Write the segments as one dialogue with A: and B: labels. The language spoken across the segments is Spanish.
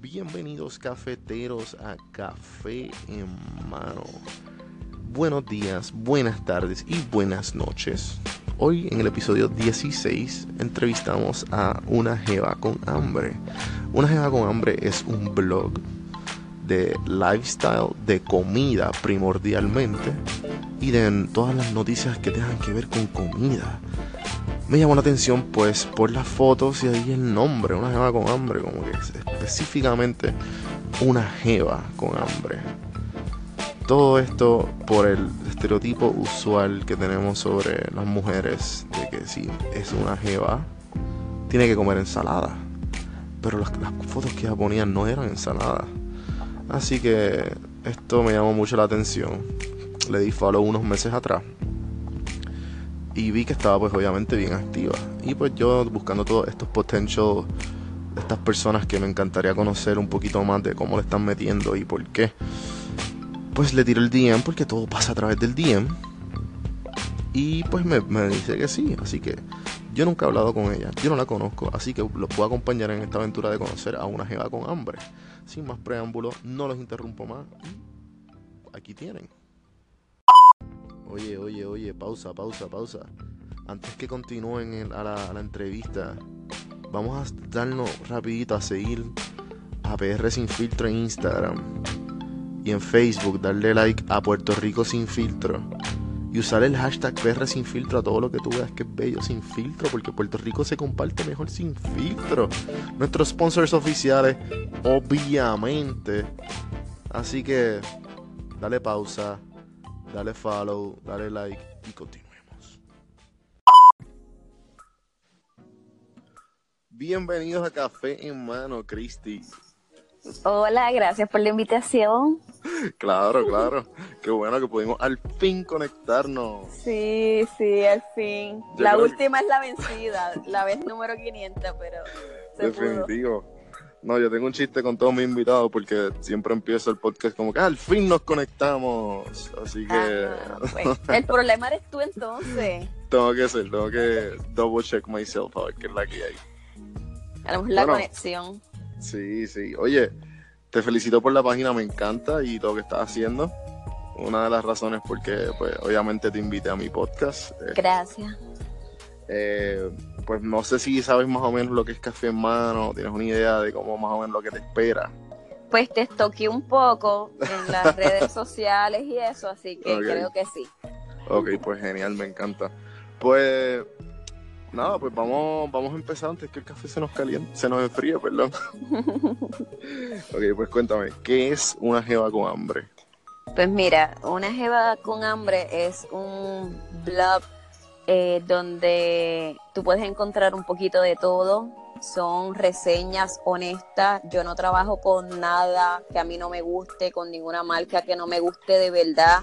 A: Bienvenidos cafeteros a Café en Mano. Buenos días, buenas tardes y buenas noches. Hoy en el episodio 16 entrevistamos a una jeva con hambre. Una jeva con hambre es un blog de lifestyle, de comida primordialmente y de todas las noticias que tengan que ver con comida me llamó la atención pues por las fotos y ahí el nombre, una jeva con hambre, como que específicamente una jeva con hambre. Todo esto por el estereotipo usual que tenemos sobre las mujeres de que si es una jeva tiene que comer ensalada. Pero las, las fotos que ella ponían no eran ensalada. Así que esto me llamó mucho la atención. Le di follow unos meses atrás y vi que estaba pues obviamente bien activa. Y pues yo buscando todos estos potential, estas personas que me encantaría conocer un poquito más de cómo le están metiendo y por qué. Pues le tiro el DM porque todo pasa a través del DM. Y pues me, me dice que sí, así que yo nunca he hablado con ella, yo no la conozco, así que los puedo acompañar en esta aventura de conocer a una jeva con hambre. Sin más preámbulos, no los interrumpo más. aquí tienen. Oye, oye, oye, pausa, pausa, pausa. Antes que continúen a, la, entrevista, vamos a darnos rapidito a seguir a PR Sin Filtro en Instagram y en Facebook, darle like a Puerto Rico Sin Filtro y usar el hashtag PR Sin Filtro a todo lo que tú veas que es bello sin filtro, porque Puerto Rico se comparte mejor sin filtro. Nuestros sponsors oficiales, obviamente. Así que, dale pausa, dale follow, dale like y continuemos. Bienvenidos a Café en Mano, Cristi.
B: Hola, gracias por la invitación.
A: Claro, claro. Qué bueno que pudimos al fin conectarnos.
B: Sí, sí, al fin. la última es la vencida, la vez número 500, pero...
A: Definitivo. No, yo tengo un chiste con todos mis invitados porque siempre empiezo el podcast como que ah, al fin nos conectamos. Así que.
B: Ah, pues, el problema eres tú entonces.
A: tengo que ser, tengo que double check myself a ver qué es la que hay.
B: Tenemos la conexión.
A: Sí, sí. Oye, te felicito por la página, me encanta y todo lo que estás haciendo. Una de las razones porque, pues, obviamente te invité a mi podcast.
B: Gracias.
A: Eh, pues no sé si sabes más o menos lo que es café en mano, tienes una idea de cómo más o menos lo que te espera.
B: Pues te estoqué un poco en las redes sociales y eso, así que creo que sí.
A: Ok, pues genial, me encanta. Pues nada, pues vamos, vamos a empezar antes que el café se nos caliente, se nos enfríe, perdón. ok, pues cuéntame, ¿qué es una jeva con hambre?
B: Pues mira, una jeva con hambre es un blog eh, donde tú puedes encontrar un poquito de todo. Son reseñas honestas. Yo no trabajo con nada que a mí no me guste, con ninguna marca que no me guste de verdad.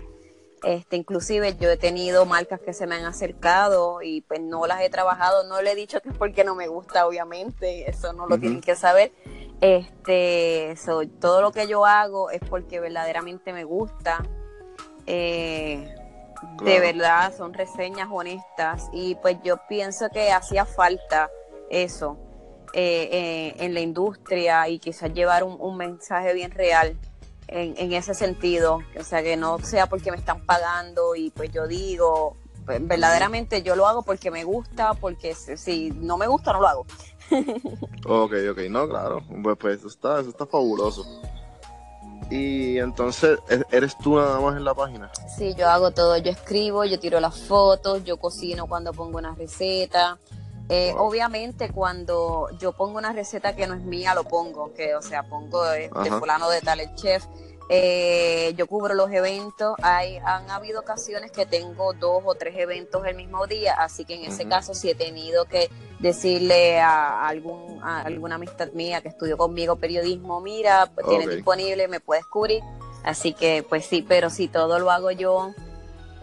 B: Este, inclusive yo he tenido marcas que se me han acercado y pues no las he trabajado. No le he dicho que es porque no me gusta, obviamente. Eso no lo tienen que saber. Este, todo lo que yo hago es porque verdaderamente me gusta. Eh, de verdad, son reseñas honestas y pues yo pienso que hacía falta eso eh, eh, en la industria y quizás llevar un, mensaje bien real en, ese sentido, o sea, que no sea porque me están pagando y pues yo digo, pues, verdaderamente yo lo hago porque me gusta, porque si no me gusta no lo hago.
A: ok, ok, no, claro, pues, pues eso está, eso está fabuloso. Y entonces, ¿e-, ¿eres tú nada más en la página?
B: Sí, yo hago todo. Yo escribo, yo tiro las fotos, yo cocino cuando pongo una receta. Eh, obviamente, cuando yo pongo una receta que no es mía, lo pongo. Que, o sea, pongo de, de fulano de tal el chef. Eh, yo cubro los eventos. Hay, han habido ocasiones que tengo dos o tres eventos el mismo día, así que en ese caso sí he tenido que decirle a, algún, alguna amistad mía que estudió conmigo periodismo, mira, pues tienes disponible, me puedes cubrir. Así que pues sí, pero sí, todo lo hago yo.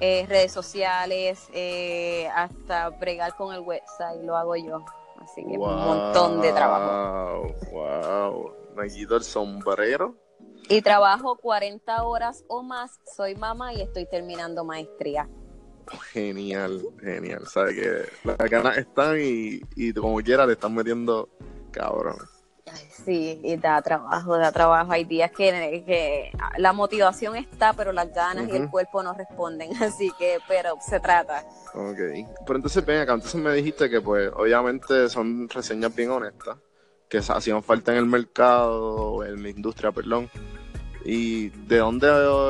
B: Eh, redes sociales, eh, hasta bregar con el website, lo hago yo. Así que un montón de trabajo.
A: Wow, me quito el sombrero
B: y trabajo 40 horas o más, soy mamá y estoy terminando maestría.
A: Genial, genial. Sabe que las ganas están y, y como quiera le están metiendo cabrón.
B: Sí, y da trabajo, da trabajo. Hay días que, que la motivación está, pero las ganas y el cuerpo no responden. Así que, pero se trata.
A: Ok. Pero entonces, ven acá, entonces me dijiste que, pues, obviamente son reseñas bien honestas, que hacían falta en el mercado, en la industria, perdón. ¿Y de dónde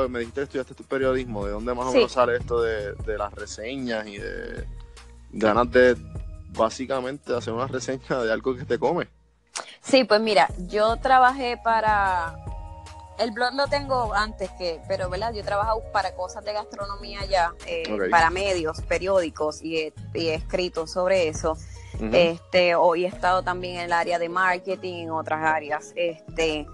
A: me dijiste que estudiaste tu periodismo? ¿De dónde más o menos sale esto de, de las reseñas y de ganas de básicamente hacer una reseña de algo que te come?
B: Sí, pues mira, yo trabajé para el blog lo tengo antes que, pero verdad, yo he trabajado para cosas de gastronomía ya, eh, para medios, periódicos y he, escrito sobre eso. Este, hoy he estado también en el área de marketing, en otras áreas. Este,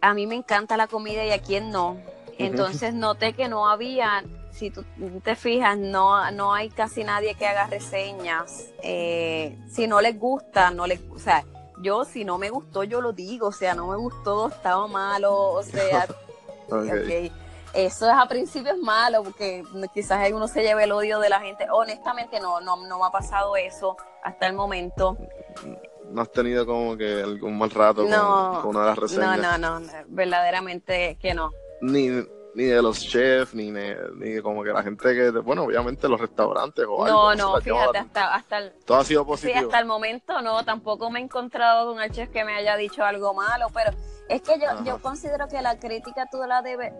B: a mí me encanta la comida y a quien no. Entonces noté que no había si tú te fijas, no, no hay casi nadie que haga reseñas. Eh, si no les gusta, no les, o sea, yo si no me gustó, yo lo digo, o sea, no me gustó, estaba malo, o sea, okay. Eso es a principio es malo, porque quizás uno se lleve el odio de la gente. Honestamente no, no, no me ha pasado eso hasta el momento.
A: ¿No has tenido como que algún mal rato con, una de las reseñas?
B: No, no, no, verdaderamente que no.
A: Ni, ni de los chefs, ni, ni como que la gente que, bueno, obviamente los restaurantes o
B: no, algo. No, no, fíjate, hasta, hasta el...
A: Todo ha sido positivo.
B: Sí, hasta el momento no, tampoco me he encontrado con el chef que me haya dicho algo malo, pero es que yo, yo considero que la crítica tú la debes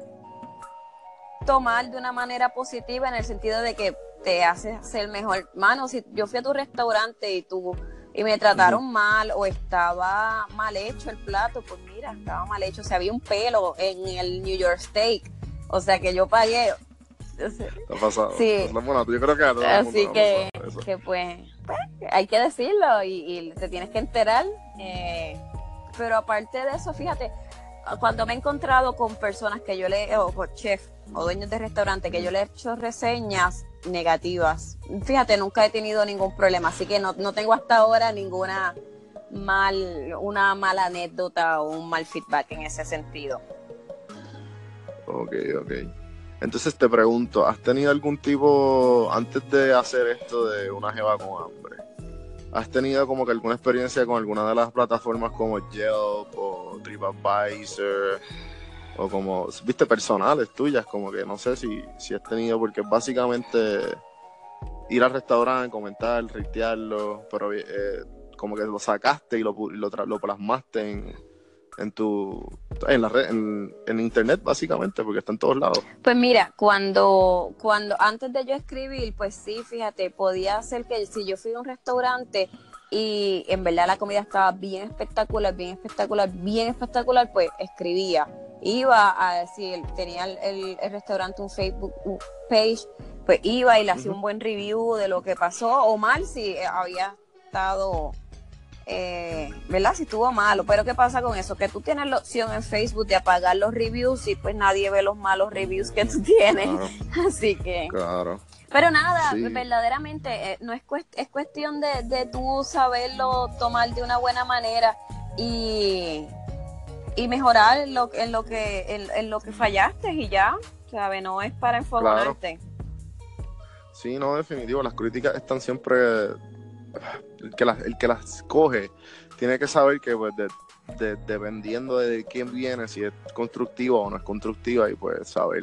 B: tomar de una manera positiva en el sentido de que te hace ser mejor. Mano, si yo fui a tu restaurante y tú y me trataron mal o estaba mal hecho el plato, pues mira, estaba mal hecho. O sea, había un pelo en el New York Steak o sea que yo pagué.
A: ha pasado. Sí. Bueno, yo creo que
B: Así que, que pues, pues, hay que decirlo y, te tienes que enterar. Eh, pero aparte de eso, fíjate, cuando me he encontrado con personas que yo le, o con chef o dueños de restaurante, que yo le he hecho reseñas negativas, fíjate, nunca he tenido ningún problema, así que no, no tengo hasta ahora ninguna mal, una mala anécdota o un mal feedback en ese sentido.
A: Ok, ok. Entonces te pregunto, ¿has tenido algún tipo, antes de hacer esto de una jeva con hambre, ¿has tenido como que alguna experiencia con alguna de las plataformas como Yelp o TripAdvisor? O como, viste, personales tuyas, como que no sé si, si has tenido, porque básicamente ir al restaurante, comentar, ritearlo, pero eh, como que lo sacaste y lo, lo, lo plasmaste en, en tu en la red, en, internet básicamente, porque está en todos lados.
B: Pues mira, cuando cuando antes de yo escribir, pues sí, fíjate, podía ser que si yo fui a un restaurante y en verdad la comida estaba bien espectacular, bien espectacular, bien espectacular, pues escribía. Iba a decir, tenía el, restaurante un Facebook page, pues iba y le hacía un buen review de lo que pasó, o mal si había estado eh, ¿verdad? Si estuvo malo. Pero ¿qué pasa con eso? Que tú tienes la opción en Facebook de apagar los reviews y pues nadie ve los malos reviews que tú tienes. Así que...
A: Claro.
B: Pero nada, verdaderamente eh, no es, es cuestión de, de tú saberlo tomar de una buena manera y, y mejorar en lo, en lo que en, lo que fallaste y ya, ¿sabes? No es para informarte.
A: Sí, no, definitivo, las críticas están siempre el que, las, el que las coge tiene que saber que pues dependiendo de quién viene, si es constructiva o no es constructiva y pues saber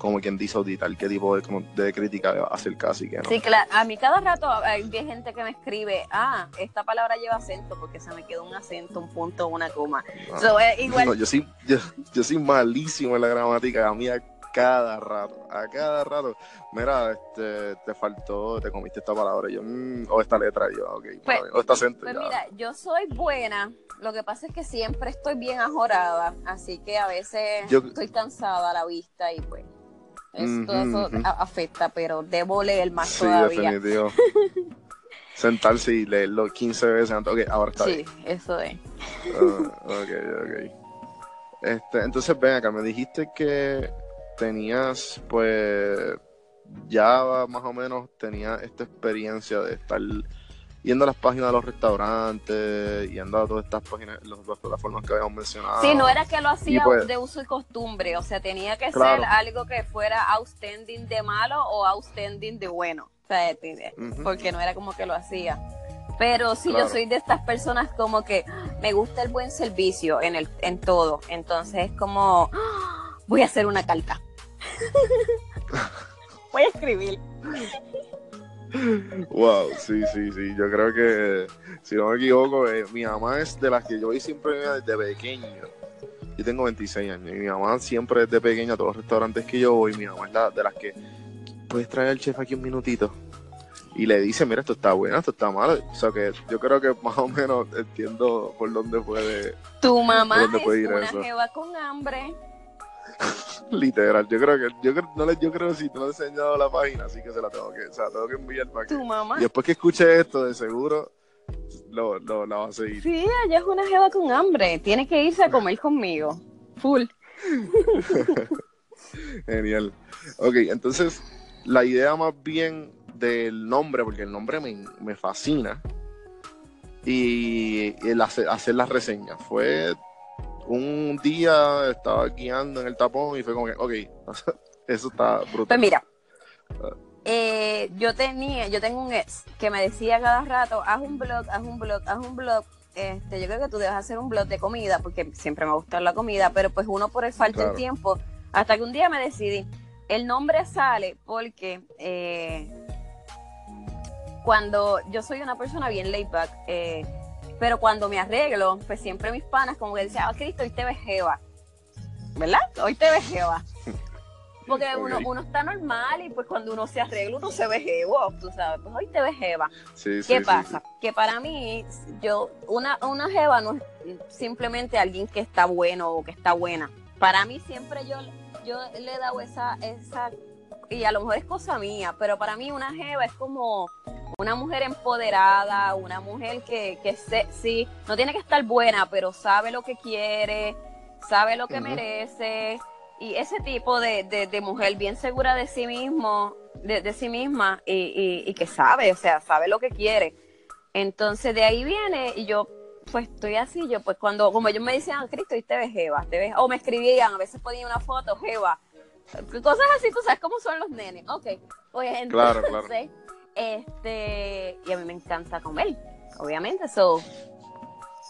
A: como quien dice auditar qué tipo de, de crítica hacer casi que no.
B: Sí, claro. A mí cada rato hay gente que me escribe, ah, esta palabra lleva acento porque se me quedó un acento, un punto, una coma. Ah. igual...
A: yo, sí, yo, yo, soy malísimo en la gramática. A mí cada rato, a cada rato. Mira, este, te faltó, te comiste esta palabra, yo, mm, o esta letra, yo, ok,
B: pues, o esta acento. Pues mira, yo soy buena, lo que pasa es que siempre estoy bien ajorada, así que a veces estoy cansada a la vista y pues. todo eso afecta, pero debo leer más sí, todavía. definitivo.
A: Sentarse y leerlo 15 veces antes. Ok, ahora está
B: bien. Sí, eso es.
A: Uh, ok, ok. Este, entonces, ven acá, me dijiste que tenías, pues, ya más o menos tenía esta experiencia de estar yendo a las páginas de los restaurantes, yendo a todas estas páginas, las, plataformas que habíamos mencionado.
B: Sí, no era que lo hacía pues de uso y costumbre, o sea, tenía que ser algo que fuera outstanding de malo o outstanding de bueno, o sea, porque no era como que lo hacía. Pero si
A: Claro.
B: yo soy de estas personas como que me gusta el buen servicio en el en todo, entonces es como ¡ah! voy a hacer una carta. voy a escribir.
A: Wow, sí, sí, sí. Yo creo que, si no me equivoco, eh, mi mamá es de las que yo voy siempre desde pequeño. Yo tengo 26 años y mi mamá siempre desde pequeña, a todos los restaurantes que yo voy, mi mamá es la, de las que puedes traer al chef aquí un minutito. Y le dice, mira, esto está bueno, esto está malo. O sea que yo creo que más o menos entiendo por dónde puede,
B: Tu mamá
A: ¿Por dónde
B: es
A: puede ir
B: una
A: eso?
B: jeva con hambre.
A: Literal. Yo creo que, yo creo, no le, yo creo que si tú no has enseñado la página, así que se la tengo que, o sea, tengo que enviar para que.
B: Tu mamá.
A: Y después que escuche esto, de seguro lo, lo, la va a seguir.
B: Sí, ella es una jeva con hambre. Tiene que irse a comer conmigo. Full.
A: Genial. Ok, entonces la idea más bien del nombre, porque el nombre me, me fascina, y el hacer, hacer las reseñas. Fue un día, estaba guiando en el tapón y fue como que, ok, eso está brutal.
B: Pues mira, eh, yo tenía, yo tengo un ex que me decía cada rato, haz un blog, haz un blog, haz un blog. Este, yo creo que tú debes hacer un blog de comida, porque siempre me gusta la comida, pero pues uno por el falta
A: Claro.
B: de tiempo, hasta que un día me decidí. El nombre sale porque eh, cuando yo soy una persona bien laid back, eh, pero cuando me arreglo, pues siempre mis panas como que decían, ah, Cristo, hoy te ves jeva. ¿Verdad? Hoy te ves jeva. Porque uno, uno está normal y pues cuando uno se arregla uno se ve jevo, tú sabes, pues hoy te ves jeva.
A: Sí,
B: ¿Qué
A: sí,
B: pasa? Que para mí, yo, una, una jeva no es simplemente alguien que está bueno o que está buena. Para mí siempre yo, yo le he dado esa, esa, y a lo mejor es cosa mía, pero para mí una jeva es como una mujer empoderada, una mujer que, que se, sí, no tiene que estar buena, pero sabe lo que quiere, sabe lo que merece, y ese tipo de, de- de mujer bien segura de sí mismo, de, de sí misma, y, y- y que sabe, o sea, sabe lo que quiere. Entonces de ahí viene, y yo pues estoy así, yo pues cuando, como ellos me decían, Cristo, y te ves jeva, te ves, o me escribían, a veces ponían una foto, jeva, cosas así, tú sabes cómo son los nenes, ok, pues entonces,
A: Claro, claro.
B: este, y a mí me encanta comer, obviamente, so,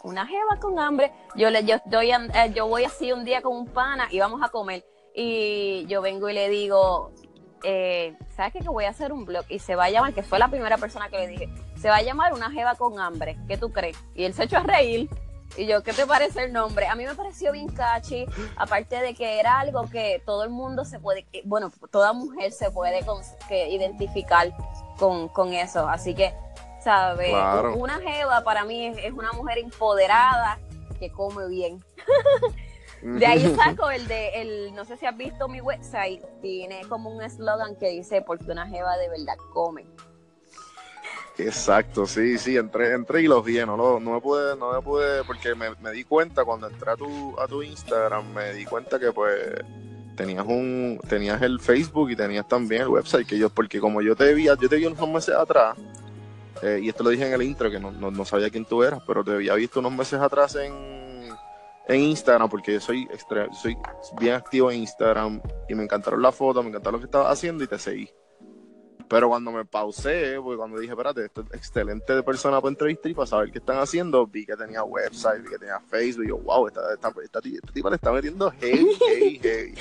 B: una jeva con hambre, yo le, yo an- eh, yo voy así un día con un pana y vamos a comer, y yo vengo y le digo, eh, ¿sabes qué? Que voy a hacer un blog y se va a llamar, que fue la primera persona que le dije, se va a llamar Una Jeva con Hambre, ¿qué tú crees? Y él se echó a reír. Y yo, ¿qué te parece el nombre? A mí me pareció bien catchy, aparte de que era algo que todo el mundo se puede, bueno, toda mujer se puede con- que identificar con, con eso. Así que, ¿sabes?
A: Claro.
B: Una jeva para mí es, es una mujer empoderada que come bien. De ahí saco el de, el, no sé si has visto mi website, tiene como un eslogan que dice, porque una jeva de verdad come.
A: Exacto, sí, sí, entré, entré y los vi, no, lo- no me pude, no me pude, porque me, me di cuenta cuando entré a tu, a tu Instagram, me di cuenta que pues tenías un, tenías el Facebook y tenías también el website, que yo, porque como yo te vi, yo te vi unos meses atrás, eh, y esto lo dije en el intro, que no, no, no sabía quién tú eras, pero te había visto unos meses atrás en, en Instagram, porque yo soy, extre- soy bien activo en Instagram, y me encantaron las fotos, me encantaron lo que estabas haciendo, y te seguí. Pero cuando me pausé, porque cuando dije, espérate, esto es excelente persona para entrevistar y para saber qué están haciendo, vi que tenía website, vi que tenía Facebook, y yo, wow, esta, esta, esta, esta tipa le está metiendo heavy, heavy, heavy.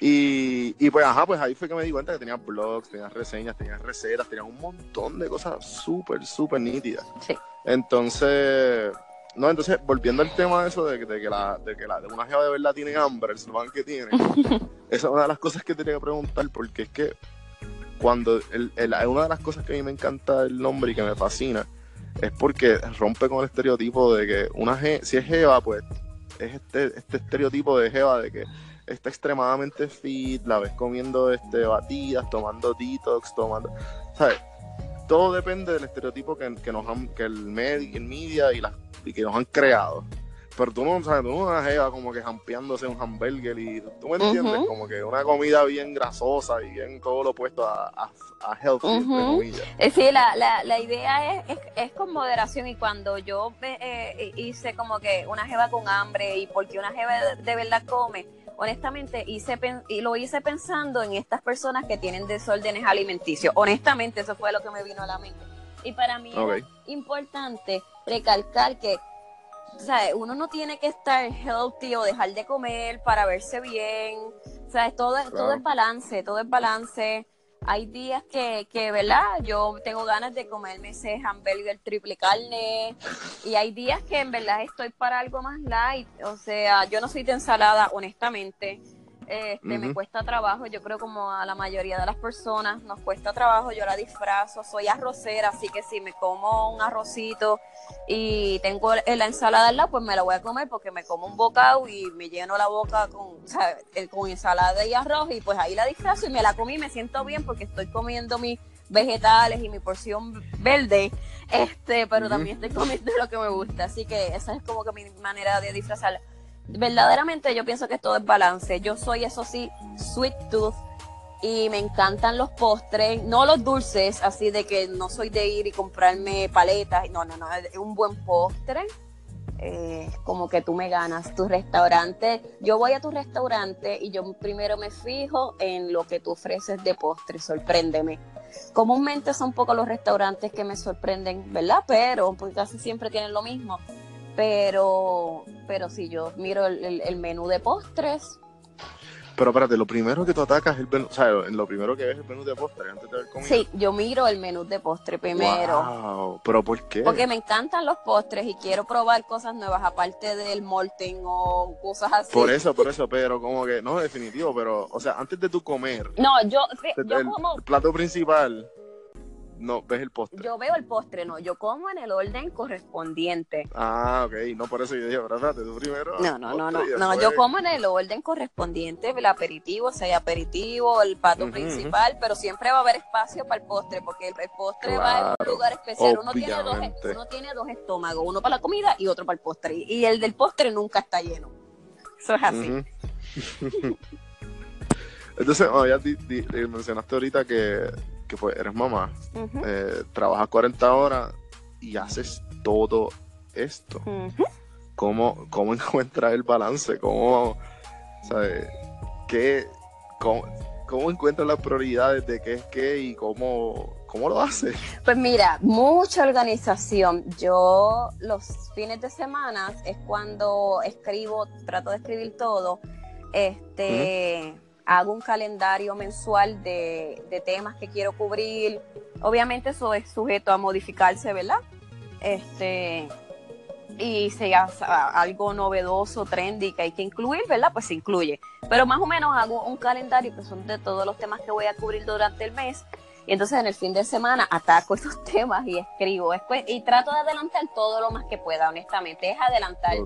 A: Y, y pues, ajá, pues ahí fue que me di cuenta que tenía blogs, tenía reseñas, tenía recetas, tenía un montón de cosas súper, súper nítidas.
B: Sí.
A: Entonces, no, entonces, volviendo al tema de eso de, que- de que la, de que la, de una jeva de verdad tiene hambre, el slogan que tiene, esa es una de las cosas que tenía que preguntar, porque es que cuando el, el- una de las cosas que a mí me encanta del nombre y que me fascina es porque rompe con el estereotipo de que una je- si es jeva, pues es este, este estereotipo de jeva de que está extremadamente fit, la ves comiendo este batidas, tomando detox, tomando, ¿sabes? Todo depende del estereotipo que, que nos han, que el media, el media y, las y que nos han creado. Pero tú no, ¿sabes? Tú no una jeva como que jampeándose un hamburger y tú me entiendes,
B: Ujú.
A: como que una comida bien grasosa y bien todo lo opuesto a, a, a healthy, comillas.
B: Eh, Sí, la, la, la idea es, es, es con moderación y cuando yo eh, hice como que una jeva con hambre y porque una jeva de, de verdad come, honestamente hice pen- y lo hice pensando en estas personas que tienen desórdenes alimenticios. Honestamente, eso fue lo que me vino a la mente. Y para mí es importante recalcar que o sea, uno no tiene que estar healthy o dejar de comer para verse bien. O sea, todo, todo es balance, todo es balance. Hay días que, que, ¿verdad? Yo tengo ganas de comerme ese hamburger triple carne. Y hay días que en verdad estoy para algo más light. O sea, yo no soy de ensalada, honestamente. Este, Me cuesta trabajo, yo creo como a la mayoría de las personas nos cuesta trabajo, yo la disfrazo, soy arrocera, así que si me como un arrocito y tengo la ensalada al lado, pues me la voy a comer porque me como un bocado y me lleno la boca con, con ensalada y arroz y pues ahí la disfrazo y me la comí y me siento bien porque estoy comiendo mis vegetales y mi porción verde, este, pero también estoy comiendo lo que me gusta, así que esa es como que mi manera de disfrazar verdaderamente yo pienso que todo es balance. Yo soy, eso sí, sweet tooth y me encantan los postres, no los dulces, así de que no soy de ir y comprarme paletas, no, no, no, es un buen postre. Eh, como que tú me ganas tu restaurante. Yo voy a tu restaurante y yo primero me fijo en lo que tú ofreces de postre, sorpréndeme. Comúnmente son pocos los restaurantes que me sorprenden, ¿verdad? Pero casi siempre tienen lo mismo pero, pero si yo miro el, menú de postres.
A: Pero espérate, lo primero que tú atacas es el menú, o sea, lo primero que ves es el menú de postres antes de ver comida.
B: Sí, yo miro el menú de postre primero.
A: Wow, pero ¿por qué?
B: Porque me encantan los postres y quiero probar cosas nuevas aparte del molten o cosas así.
A: Por eso, por eso, pero como que, no, definitivo, pero, o sea, antes de tu comer.
B: No, yo, yo
A: como... El plato principal no, ves el postre.
B: Yo veo el postre, no, yo como en el orden correspondiente.
A: Ah, ok, no por eso yo dije, tú primero.
B: No, no, no, no, no, yo como en el orden correspondiente, el aperitivo, o sea, aperitivo, el pato principal, pero siempre va a haber espacio para el postre, porque el, postre va en un lugar especial. Uno tiene, dos, uno tiene dos estómagos, uno para la comida y otro para el postre, y el del postre nunca está lleno. Eso es así.
A: Entonces, ya mencionaste ahorita que que pues eres mamá, eh, trabajas 40 horas y haces todo esto. ¿Cómo, ¿Cómo, encuentras el balance? ¿Cómo, sabes, qué, cómo, cómo, encuentras las prioridades de qué es qué y cómo, cómo lo haces?
B: Pues mira, mucha organización. Yo los fines de semana es cuando escribo, trato de escribir todo. Este hago un calendario mensual de, temas que quiero cubrir. Obviamente eso es sujeto a modificarse, ¿verdad? Este, y si algo novedoso, trendy que hay que incluir, ¿verdad? Pues se incluye. Pero más o menos hago un calendario que son de todos los temas que voy a cubrir durante el mes. Y entonces en el fin de semana ataco esos temas y escribo. y trato de adelantar todo lo más que pueda, honestamente. Es adelantar.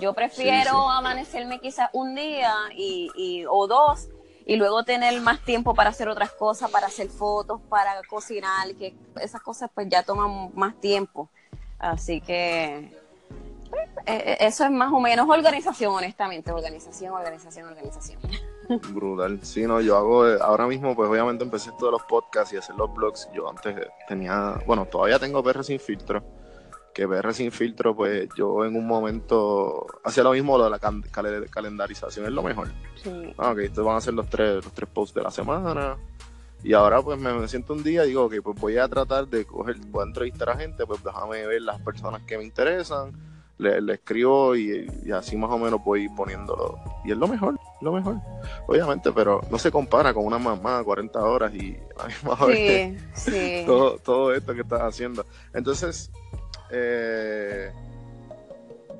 B: Yo prefiero amanecerme quizás un día y, y, o dos y luego tener más tiempo para hacer otras cosas, para hacer fotos, para cocinar, que esas cosas pues ya toman más tiempo. Así que pues, eh, eso es más o menos organización, honestamente, organización, organización, organización.
A: Brutal. Sí, no, yo hago, eh, ahora mismo pues obviamente empecé todos los podcasts y hacer los blogs. Yo antes tenía, bueno, todavía tengo PR sin filtro que PR sin filtro, pues yo en un momento hacía lo mismo, lo de la calendarización es lo mejor. Sí. Ah, ok, estos van a ser los tres, los tres posts de la semana. Y ahora pues me, siento un día y digo, ok, pues voy a tratar de coger, voy a entrevistar a gente, pues déjame ver las personas que me interesan, le, escribo y, así más o menos voy poniéndolo. Y es lo mejor, lo mejor, obviamente, pero no se compara con una mamá 40 horas y a misma sí, sí. todo, todo esto que estás haciendo. Entonces, eh,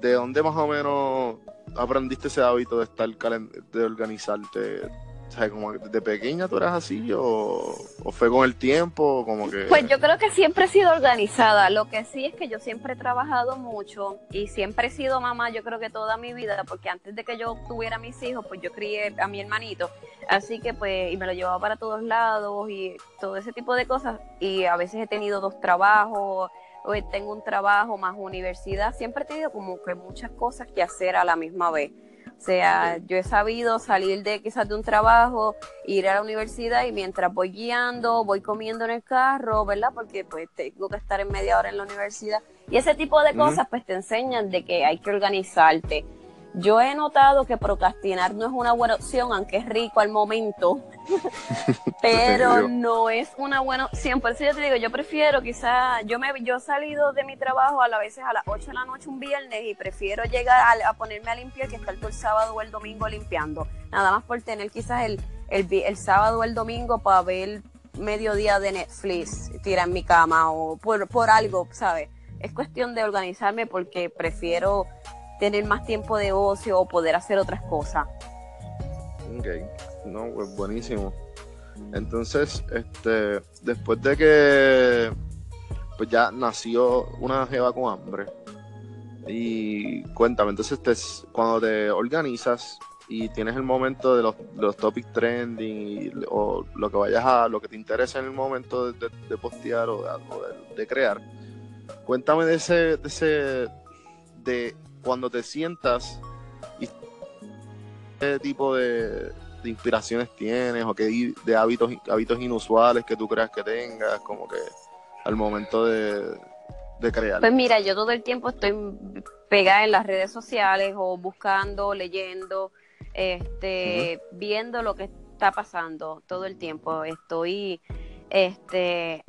A: ¿de dónde más o menos aprendiste ese hábito de estar de organizarte? O de pequeña tú eras así o, fue con el tiempo, como que...
B: Pues yo creo que siempre he sido organizada. Lo que sí es que yo siempre he trabajado mucho y siempre he sido mamá, yo creo que toda mi vida, porque antes de que yo tuviera mis hijos, pues yo crié a mi hermanito. Así que pues, y me lo llevaba para todos lados y todo ese tipo de cosas. Y a veces he tenido dos trabajos, hoy tengo un trabajo más universidad, siempre he tenido como que muchas cosas que hacer a la misma vez. O sea, yo he sabido salir de quizás de un trabajo, ir a la universidad y mientras voy guiando, voy comiendo en el carro, ¿verdad? Porque pues tengo que estar en media hora en la universidad. Y ese tipo de cosas pues te enseñan de que hay que organizarte. Yo he notado que procrastinar no es una buena opción, aunque es rico al momento, pero no es una buena opción. Por eso yo te digo, yo prefiero quizás, yo me yo he salido de mi trabajo a, la veces a las 8 de la noche un viernes y prefiero llegar a, ponerme a limpiar que estar todo el sábado o el domingo limpiando. Nada más por tener quizás el, el, el sábado o el domingo para ver mediodía de Netflix, tirar en mi cama o por, por algo, ¿sabes? Es cuestión de organizarme porque prefiero tener más tiempo de ocio o poder hacer otras cosas.
A: Ok, no, pues buenísimo. Entonces, este, después de que pues ya nació una jeva con hambre, y cuéntame, entonces te, cuando te organizas y tienes el momento de los, de los topics trending o lo que vayas a, lo que te interesa en el momento de, postear o, de, crear, cuéntame de ese, de ese, de cuando te sientas y qué tipo de, inspiraciones tienes o qué de hábitos, hábitos inusuales que tú creas que tengas, como que al momento de, crear.
B: Pues mira, yo todo el tiempo estoy pegada en las redes sociales o buscando, leyendo, este, viendo lo que está pasando todo el tiempo. Estoy, este,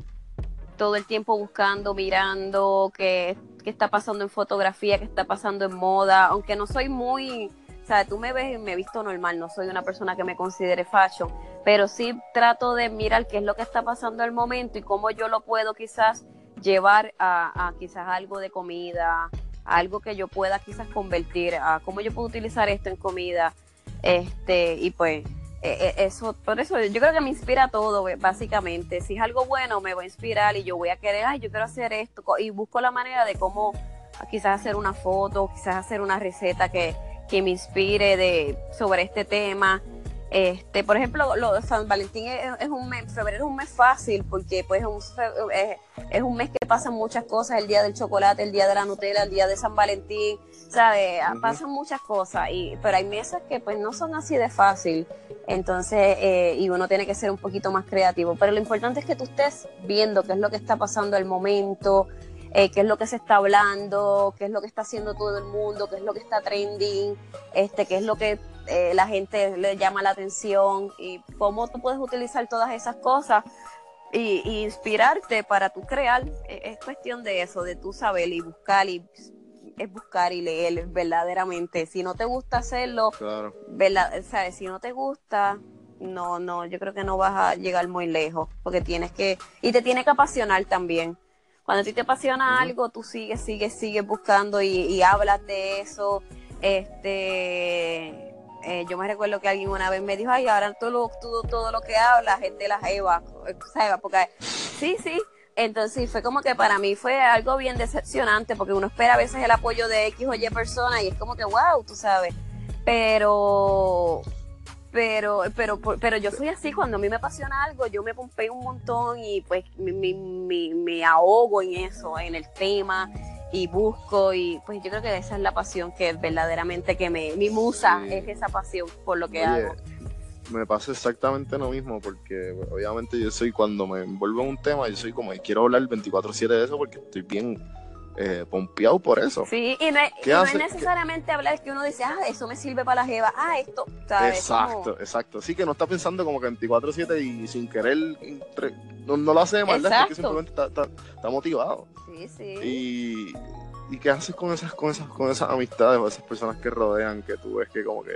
B: todo el tiempo buscando, mirando qué, qué está pasando en fotografía, qué está pasando en moda, aunque no soy muy, o sea, tú me ves y me visto normal, no soy una persona que me considere fashion, pero sí trato de mirar qué es lo que está pasando al momento y cómo yo lo puedo quizás llevar a, quizás algo de comida, algo que yo pueda quizás convertir, a cómo yo puedo utilizar esto en comida, este, y pues eso, por eso yo creo que me inspira todo, básicamente. Si es algo bueno, me va a inspirar y yo voy a querer, ay, yo quiero hacer esto, y busco la manera de cómo quizás hacer una foto, quizás hacer una receta que, que me inspire de, sobre este tema. Este, por ejemplo, lo, San Valentín es, un mes, febrero es un mes fácil porque pues es, un mes que pasan muchas cosas, el día del chocolate, el día de la Nutella, el día de San Valentín, ¿sabes? Pasan muchas cosas, y, pero hay meses que pues no son así de fácil, entonces, eh, y uno tiene que ser un poquito más creativo, pero lo importante es que tú estés viendo qué es lo que está pasando al momento, eh, qué es lo que se está hablando, qué es lo que está haciendo todo el mundo, qué es lo que está trending, este, qué es lo que eh, la gente le llama la atención y cómo tú puedes utilizar todas esas cosas y, inspirarte para tú crear. E, es, cuestión de eso, de tú saber y buscar y es buscar y leer verdaderamente. Si no te gusta hacerlo, verdad, ¿sabes? si no te gusta, no, no, yo creo que no vas a llegar muy lejos, porque tienes que, y te tiene que apasionar también. Cuando a ti te apasiona algo, tú sigues, sigues, sigues buscando y, y hablas de eso. Este, eh, yo me recuerdo que alguien una vez me dijo, ay, ahora todo, todo, todo lo que habla, gente la jeva, porque sí, sí, entonces fue como que para mí fue algo bien decepcionante, porque uno espera a veces el apoyo de X o Y persona y es como que, wow, tú sabes, pero, pero, pero, pero yo soy así, cuando a mí me apasiona algo, yo me pompeo un montón y pues me, me, me ahogo en eso, en el tema y busco y pues yo creo que esa es la pasión que verdaderamente que me, mi musa es esa pasión por lo que hago.
A: Me pasa exactamente lo mismo porque obviamente yo soy cuando me envuelvo en un tema, yo soy como quiero hablar 24/7 de eso porque estoy bien eh, pompeado por eso.
B: Sí, y no es, necesariamente hablar que uno dice, ah, eso me sirve para la jeva, ah, esto, ¿sabes?
A: Exacto, exacto. Sí, que no está pensando como que 24-7 y sin querer, no, lo hace de maldad, porque simplemente está, está, motivado.
B: Sí, sí.
A: Y, y qué haces con esas, con esas, con esas amistades o esas personas que rodean, que tú ves que como que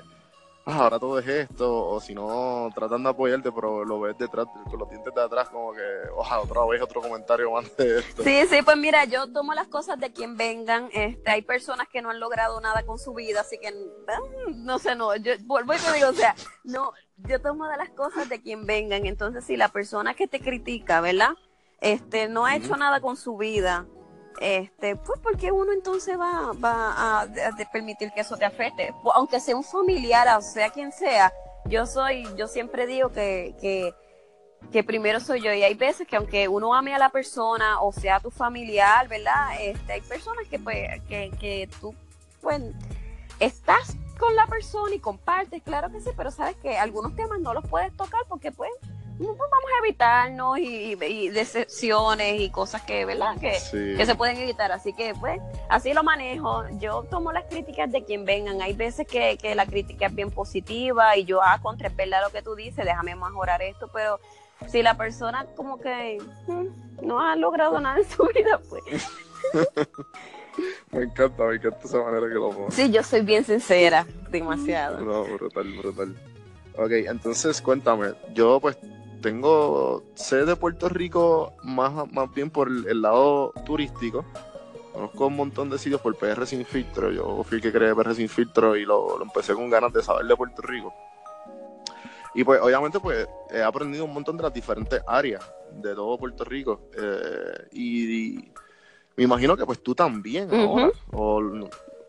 A: Ah, ahora todo es esto, o si no, tratando de apoyarte, pero lo ves detrás, con los dientes de atrás, como que, ojalá otra vez otro comentario más de esto.
B: Sí, sí, pues mira, yo tomo las cosas de quien vengan. Este, hay personas que no han logrado nada con su vida, así que, mm, no sé, no, yo vuelvo y te digo, o sea, no, yo tomo de las cosas de quien vengan. Entonces, si la persona que te critica, ¿verdad? Este, no ha hecho nada con su vida, este, pues porque uno entonces va, va a, permitir que eso te afecte, aunque sea un familiar, o sea quien sea, yo soy, yo siempre digo que, que, que, primero soy yo y hay veces que aunque uno ame a la persona o sea tu familiar, ¿verdad? Este, hay personas que pues, que, que tú, pues, estás con la persona y compartes, claro que sí, pero sabes que algunos temas no los puedes tocar porque pues vamos a evitarnos y, decepciones y cosas que, ¿verdad? Que, que se pueden evitar. Así que, pues, así lo manejo. Yo tomo las críticas de quien vengan. Hay veces que, que la crítica es bien positiva y yo, ah, contra, es verdad lo que tú dices, déjame mejorar esto, pero si la persona como que mm, no ha logrado nada en su vida, pues...
A: me encanta, me encanta esa manera que lo pongo.
B: Sí, yo soy bien sincera, demasiado.
A: No, brutal, brutal. Ok, entonces cuéntame, yo pues tengo, sé de Puerto Rico más, más bien por el, lado turístico. Conozco un montón de sitios por PR Sin Filtro. Yo fui el que creé PR Sin Filtro y lo, empecé con ganas de saber de Puerto Rico. Y pues obviamente pues he aprendido un montón de las diferentes áreas de todo Puerto Rico. Eh, y, me imagino que pues tú también ahora. O,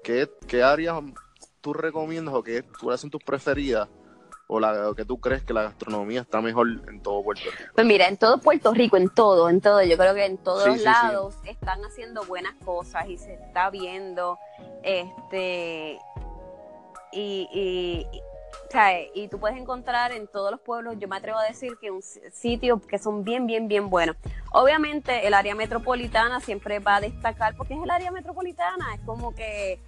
A: ¿qué, ¿Qué áreas tú recomiendas o qué cuáles son tus preferidas o, la, que tú crees que la gastronomía está mejor en todo Puerto Rico?
B: Pues mira, en todo Puerto Rico, en todo, en todo, yo creo que en todos lados están haciendo buenas cosas y se está viendo, este, y, y, y tú puedes encontrar en todos los pueblos, yo me atrevo a decir que un sitio que son bien, bien, bien buenos. Obviamente el área metropolitana siempre va a destacar porque es el área metropolitana, es como que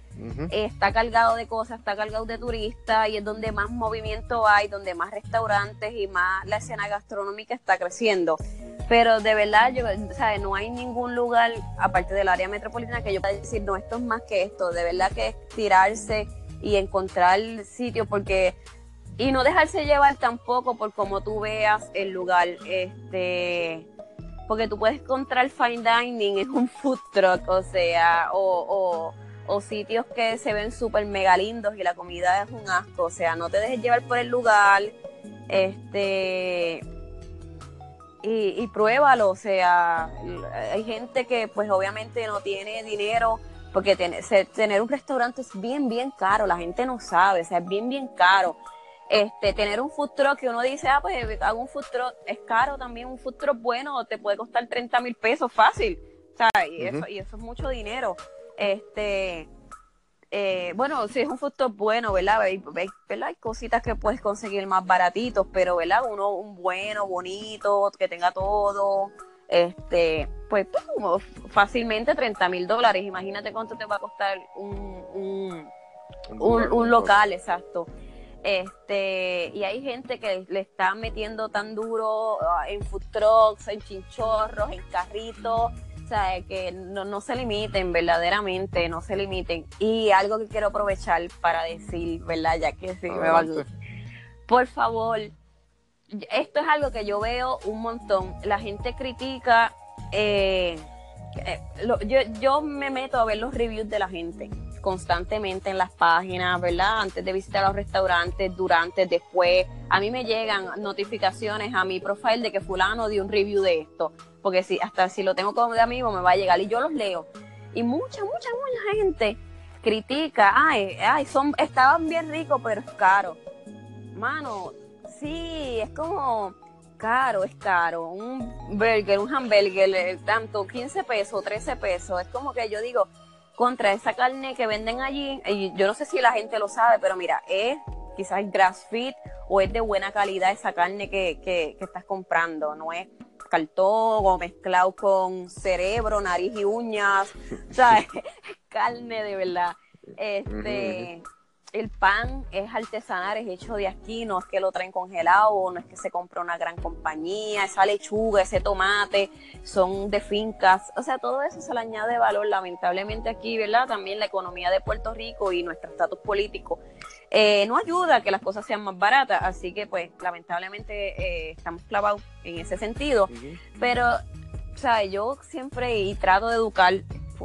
B: está cargado de cosas, está cargado de turistas y es donde más movimiento hay, donde más restaurantes y más la escena gastronómica está creciendo. Pero de verdad, yo, no hay ningún lugar, aparte del área metropolitana, que yo pueda decir, no, esto es más que esto. De verdad que es tirarse y encontrar sitio porque y no dejarse llevar tampoco por como tú veas el lugar este porque tú puedes encontrar fine dining en un food truck o sea o o sitios que se ven súper mega lindos y la comida es un asco. O sea, no te dejes llevar por el lugar. Este. Y, y pruébalo. O sea, hay gente que, pues, obviamente no tiene dinero. Porque tener un restaurante es bien, bien caro. La gente no sabe. O sea, es bien, bien caro. Este, tener un food truck que uno dice, ah, pues hago un food truck, es caro también, un food truck bueno, te puede costar 30 mil pesos fácil, y, eso, y eso es mucho dinero. Este, eh, bueno, si es un food bueno, ¿verdad? Hay, Hay cositas que puedes conseguir más baratitos, pero, ¿verdad? Uno, un bueno, bonito, que tenga todo, este, pues, pues fácilmente 30 mil dólares. Imagínate cuánto te va a costar un, un, local, exacto. Este, y hay gente que le está metiendo tan duro ah, en food trucks, en chinchorros, en carritos sea, que no, se limiten, verdaderamente, no se limiten. Y algo que quiero aprovechar para decir, ¿verdad? Ya que sí, me va Por favor, esto es algo que yo veo un montón. La gente critica, eh, eh, yo, yo me meto a ver los reviews de la gente constantemente en las páginas, ¿verdad? Antes de visitar los restaurantes, durante, después. A mí me llegan notificaciones a mi profile de que fulano dio un review de esto, porque si hasta si lo tengo como de amigo me va a llegar y yo los leo. Y mucha, mucha, mucha gente critica, ay, ay, son, estaban bien ricos, pero es caro. Mano, sí, es como caro, es caro. Un burger, un hamburger, eh, tanto 15 pesos, 13 pesos. Es como que yo digo, contra esa carne que venden allí, y yo no sé si la gente lo sabe, pero mira, es quizás grass feed o es de buena calidad esa carne que, que, estás comprando, no es cartón o mezclado con cerebro, nariz y uñas, o sea, es carne de verdad. Este, el pan es artesanal, es hecho de aquí, no es que lo traen congelado, no es que se compra una gran compañía, esa lechuga, ese tomate, son de fincas, o sea, todo eso se le añade valor, lamentablemente aquí, ¿verdad? También la economía de Puerto Rico y nuestro estatus político eh, no ayuda a que las cosas sean más baratas, así que pues lamentablemente eh, estamos clavados en ese sentido, pero, o sea, yo siempre y trato de educar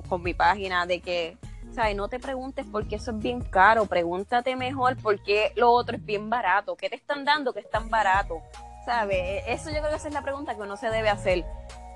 B: con mi página de que no te preguntes por qué eso es bien caro, pregúntate mejor por qué lo otro es bien barato, qué te están dando que es tan barato, ¿sabes? Eso yo creo que esa es la pregunta que uno se debe hacer.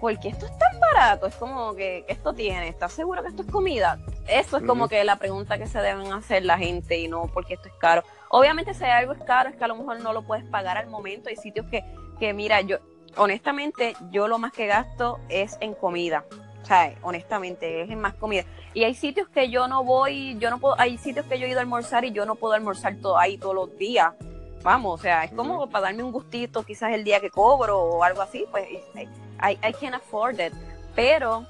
B: ¿Por qué esto es tan barato? Es como que, esto tiene, ¿estás seguro que esto es comida? Eso es como que la pregunta que se deben hacer la gente y no porque esto es caro. Obviamente si algo es caro es que a lo mejor no lo puedes pagar al momento. Hay sitios que, que mira, yo honestamente yo lo más que gasto es en comida. O sea, honestamente, es en más comida. Y hay sitios que yo no voy, yo no puedo, hay sitios que yo he ido a almorzar y yo no puedo almorzar todo ahí todos los días. vamos, o sea, es como para darme un gustito quizás el día que cobro o algo así, pues I, I can afford it, pero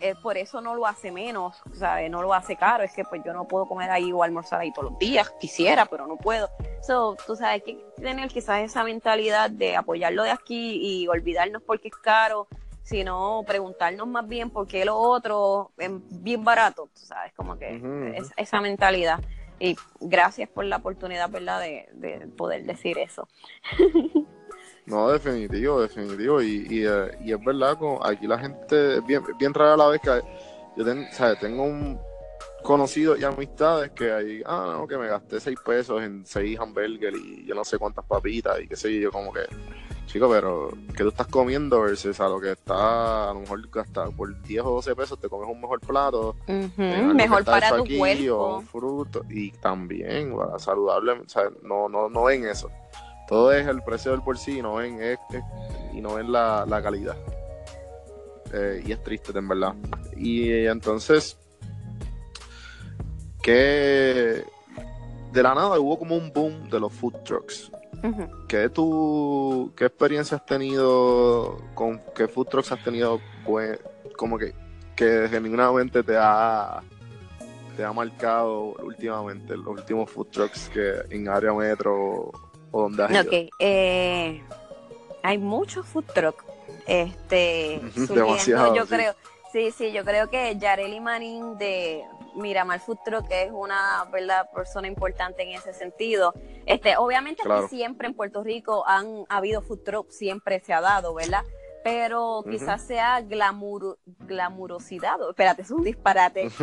B: eh, por eso no lo hace menos, ¿sabes? No lo hace caro, es que pues yo no puedo comer ahí o almorzar ahí todos los días, quisiera, pero no puedo. So, tú sabes, que tener quizás esa mentalidad de apoyarlo de aquí y olvidarnos porque es caro, sino preguntarnos más bien por qué lo otro es bien barato, tú sabes, como que esa mentalidad. Y gracias por la oportunidad, ¿verdad?, de, de poder decir eso.
A: No, definitivo, definitivo. Y, y, eh, y es verdad, aquí la gente, bien, bien rara la vez que yo tengo un conocido y amistades que hay, ah, no, que me gasté seis pesos en seis hamburgues y yo no sé cuántas papitas y qué sé yo, como que, chico, pero que tú estás comiendo versus a lo que está, a lo mejor hasta por 10 o 12 pesos te comes un mejor plato,
B: mejor para tu cuerpo.
A: un fruto, y también, saludable, o sea, no, no, no ven eso todo es el precio del por sí no ven, este y no ven la, calidad. Eh, y es triste, en verdad. Y entonces, que de la nada hubo como un boom de los food trucks. ¿Qué, tú, ¿Qué experiencia has tenido con qué food trucks has tenido pues, como que, que genuinamente te ha te ha marcado últimamente los últimos food trucks que en área metro
B: Ok, eh, hay muchos food truck. Este, Demasiado, yo creo, sí, sí, yo creo que Yareli Manin de Miramar Food Truck es una verdad persona importante en ese sentido. Este, obviamente siempre en Puerto Rico han habido food truck, siempre se ha dado, ¿verdad? Pero quizás sea glamour, glamurosidad, espérate, es un disparate.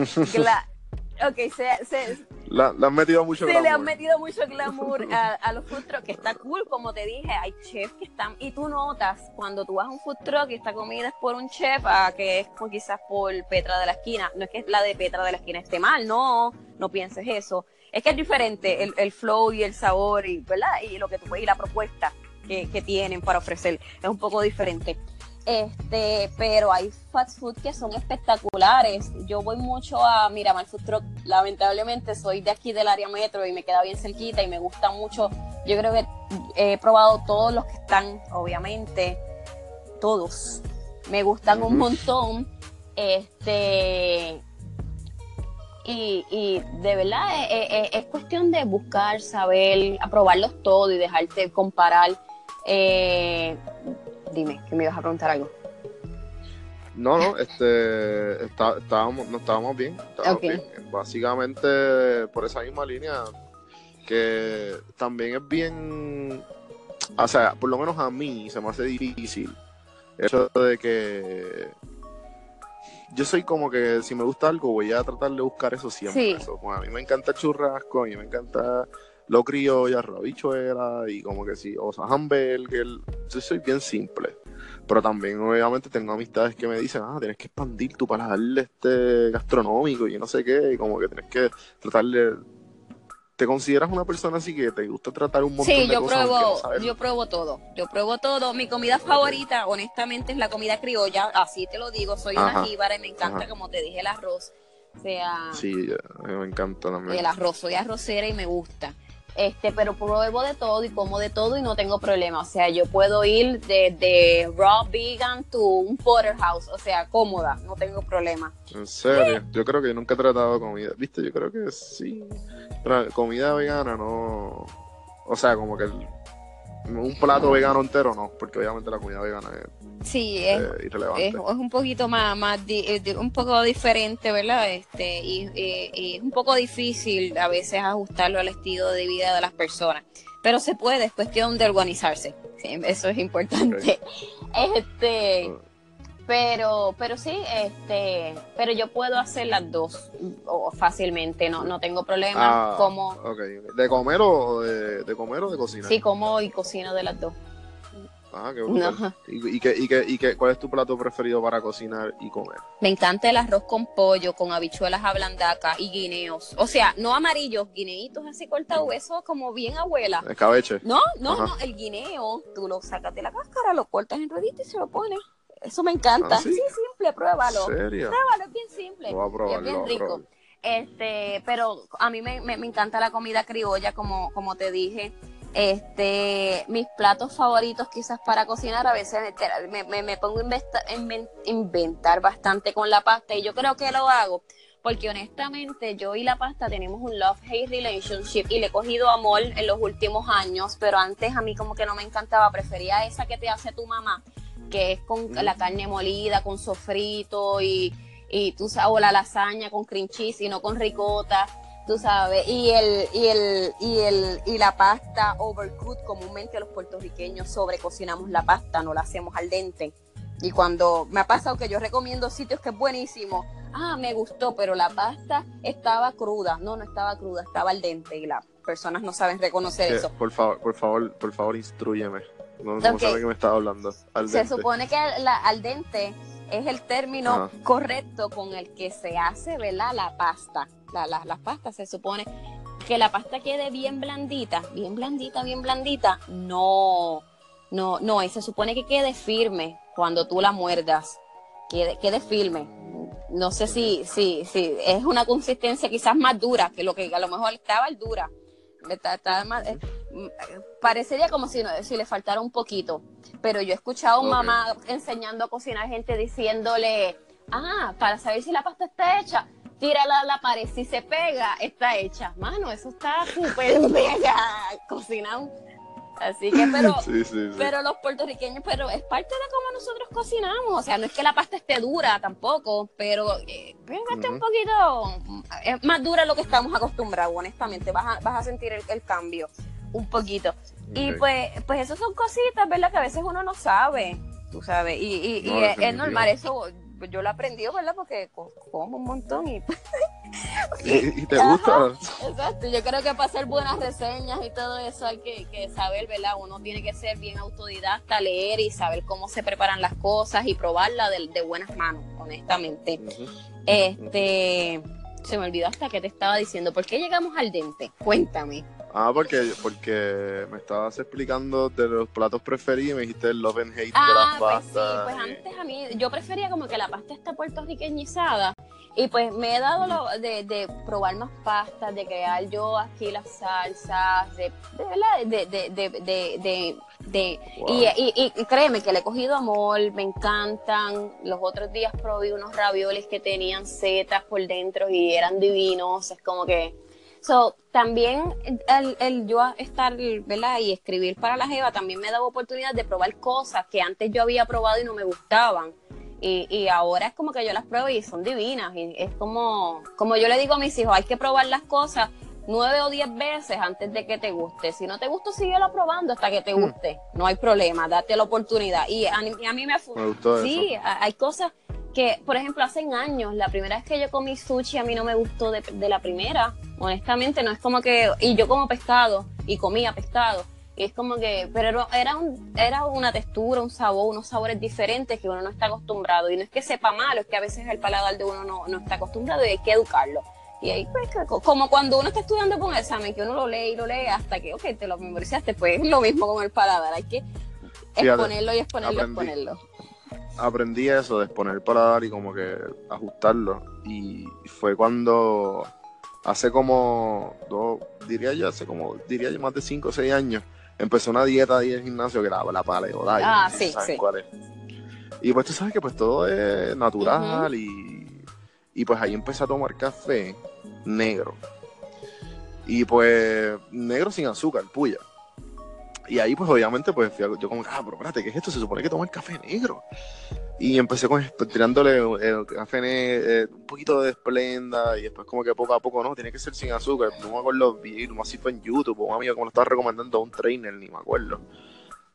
B: Ok, se, se
A: le han metido mucho
B: glamour. le han metido mucho glamour a, los food trucks, que está cool, como te dije, hay chefs que están, y tú notas cuando tú vas a un food truck y esta comida es por un chef, que es quizás por Petra de la esquina, no es que la de Petra de la esquina esté mal, no, no pienses eso, es que es diferente el, el flow y el sabor, y, ¿verdad? Y lo que tú y la propuesta que, que tienen para ofrecer es un poco diferente. Este, pero hay fast food que son espectaculares. Yo voy mucho a Miramar Food Truck. Lamentablemente soy de aquí del área metro y me queda bien cerquita y me gusta mucho. Yo creo que he probado todos los que están, obviamente, todos. Me gustan un montón. Este, y, y, de verdad es, eh, eh, es, cuestión de buscar, saber, aprobarlos todos y dejarte comparar. Eh, Dime, que me ibas a preguntar algo.
A: No, no, este, estábamos, no estábamos bien, bien. Básicamente por esa misma línea que también es bien, o sea, por lo menos a mí se me hace difícil el hecho de que yo soy como que si me gusta algo voy a tratar de buscar eso siempre. a mí me encanta el churrasco, a mí me encanta lo criolla, rabichuela y como que sí, o sea, hamburger. Yo soy bien simple. Pero también, obviamente, tengo amistades que me dicen, ah, tienes que expandir tu paladar este gastronómico y no sé qué, y como que tienes que tratar de. ¿Te consideras una persona así que te gusta tratar un montón de
B: yo
A: cosas?
B: Pruebo, yo pruebo todo. Yo pruebo todo. Mi comida favorita, honestamente, es la comida criolla. Así te lo digo. Soy una jíbara y me encanta, como te dije, el arroz. O sea.
A: Sí, me encanta también.
B: El arroz. Soy arrocera y me gusta este, pero pruebo de todo y como de todo y no tengo problema. O sea, yo puedo ir de, de raw vegan to un porterhouse, o sea, cómoda, no tengo problema.
A: En serio, yo creo que nunca he tratado comida, viste, yo creo que sí. Comida vegana no, o sea, como que un plato vegano entero no, porque obviamente la comida vegana es,
B: sí, es,
A: irrelevante.
B: Es, un poquito más, más eh, un poco diferente, ¿verdad? Este, y, es un poco difícil a veces ajustarlo al estilo de vida de las personas. Pero se puede, es cuestión de organizarse. eso es importante. Este. Pero, pero sí, este, pero yo puedo hacer las dos fácilmente, no, no tengo problema.
A: Ah, como, ¿De comer o de, de, comer o de cocinar?
B: Sí, como y cocino de las dos.
A: Ah, qué bueno. ¿Y, qué, y, qué, y qué, cuál es tu plato preferido para cocinar y comer?
B: Me encanta el arroz con pollo, con habichuelas ablandacas y guineos. O sea, no amarillos, guineitos así cortados, eso como bien abuela.
A: Escabeche.
B: No, no, no, el guineo, tú lo sacas de la cáscara, lo cortas en rueditas y se lo pones. Eso me encanta. ¿Ah, sí? simple, pruébalo. ¿En serio? Pruébalo, es bien simple. es bien rico. Este, pero a mí me, me, encanta la comida criolla, como, como te dije. Este, mis platos favoritos quizás para cocinar, a veces me, me, pongo a inventar bastante con la pasta y yo creo que lo hago porque honestamente yo y la pasta tenemos un love-hate relationship y le he cogido amor en los últimos años, pero antes a mí como que no me encantaba, prefería esa que te hace tu mamá, que es con la carne molida, con sofrito y, y tú sabes, o la lasaña con cream cheese y no con ricota, tú sabes, y el, y el, y el, y la pasta overcooked, comúnmente los puertorriqueños sobrecocinamos la pasta, no la hacemos al dente. Y cuando me ha pasado que yo recomiendo sitios que es buenísimo, ah, me gustó, pero la pasta estaba cruda. No, no estaba cruda, estaba al dente y las personas no saben reconocer eso.
A: Por favor, por favor, por favor, instruyeme. No, no sabe que me estaba hablando.
B: Se supone que la, al dente es el término correcto con el que se hace, ¿verdad? La pasta. La, la, la pasta se supone que la pasta quede bien blandita, bien blandita, bien blandita. No, no, no, y se supone que quede firme cuando tú la muerdas. Quede, quede firme no sé si, si, si es una consistencia quizás más dura que lo que a lo mejor estaba Eh, parecería como si, si le faltara un poquito. Pero yo he escuchado a mamá enseñando a cocinar gente diciéndole, ah, para saber si la pasta está hecha, tírala a la pared, si se pega, está hecha. Mano, eso está súper mega cocinado. Así que, pero, pero los puertorriqueños, pero es parte de cómo nosotros cocinamos. O sea, no es que la pasta esté dura tampoco, pero eh, pues, un poquito, es más dura de lo que estamos acostumbrados, honestamente. Vas a, vas a sentir el, cambio un poquito. Y pues, pues eso son cositas, ¿verdad? Que a veces uno no sabe, tú sabes. Y, y, es normal, eso yo lo aprendí, ¿verdad? Porque como un montón y...
A: ¿Y, te gusta?
B: exacto, yo creo que para hacer buenas reseñas y todo eso hay que, saber, ¿verdad? Uno tiene que ser bien autodidacta, leer y saber cómo se preparan las cosas y probarla de, buenas manos, honestamente. Este... Se me olvidó hasta que te estaba diciendo. ¿Por qué llegamos al dente? Cuéntame.
A: Ah, porque, porque me estabas explicando de los platos preferidos y me dijiste el love and hate de
B: las
A: pastas.
B: Pues sí, pues antes a mí, yo prefería como que la pasta está puertorriqueñizada y pues me he dado lo de, de, probar más pastas, de crear yo aquí las salsas, de, de, de, de, de y, y, y, créeme que le he cogido amor, me encantan. Los otros días probé unos ravioles que tenían setas por dentro y eran divinos, es como que So, también el, el, yo estar, ¿verdad? Y escribir para la Jeva también me dado oportunidad de probar cosas que antes yo había probado y no me gustaban. Y, y ahora es como que yo las pruebo y son divinas. Y es como, como yo le digo a mis hijos, hay que probar las cosas nueve o diez veces antes de que te guste. Si no te gusta, síguelo probando hasta que te hmm. guste. No hay problema, date la oportunidad. Y a, a mí me,
A: me gustó
B: Sí, hay cosas que, por ejemplo, hace años, la primera vez que yo comí sushi a mí no me gustó de, la primera, honestamente, no es como que, y yo como pescado, y comía pescado, y es como que, pero era, un, era una textura, un sabor, unos sabores diferentes que uno no está acostumbrado, y no es que sepa malo, es que a veces el paladar de uno no, no está acostumbrado y hay que educarlo. Y ahí, pues, como cuando uno está estudiando con un examen, que uno lo lee y lo lee hasta que, ok, te lo memorizaste, pues es lo mismo con el paladar, hay que exponerlo y exponerlo y exponerlo
A: aprendí eso de exponer para dar y como que ajustarlo. Y fue cuando hace como, dos, diría yo, hace como, diría yo, más de 5 o 6 años, empezó una dieta ahí en el gimnasio que era la paleo.
B: Ah, sí, sí.
A: Y pues tú sabes que pues todo es natural y, y pues ahí empecé a tomar café negro. Y pues negro sin azúcar, puya. Y ahí, pues, obviamente, pues, yo como, ah, pero espérate, ¿qué es esto? Se supone que tomar café negro. Y empecé con, tirándole el café negro, eh, un poquito de esplenda, y después como que poco a poco, no, tiene que ser sin azúcar. No me acuerdo bien, así fue en YouTube, un amigo como lo estaba recomendando a un trainer, ni me acuerdo.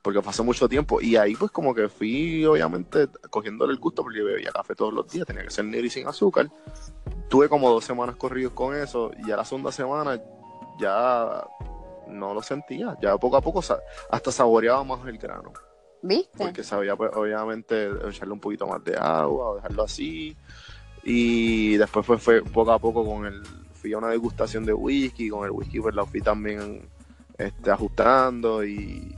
A: Porque pasó mucho tiempo. Y ahí, pues, como que fui, obviamente, cogiéndole el gusto, porque bebía café todos los días, tenía que ser negro y sin azúcar. Tuve como dos semanas corridos con eso, y a la segunda semana ya no lo sentía. Ya poco a poco hasta saboreaba más el grano.
B: ¿Viste?
A: Porque sabía, pues, obviamente, echarle un poquito más de agua o dejarlo así. Y después fue, fue poco a poco con el. Fui a una degustación de whisky. Con el whisky, pues la fui también este, ajustando. Y,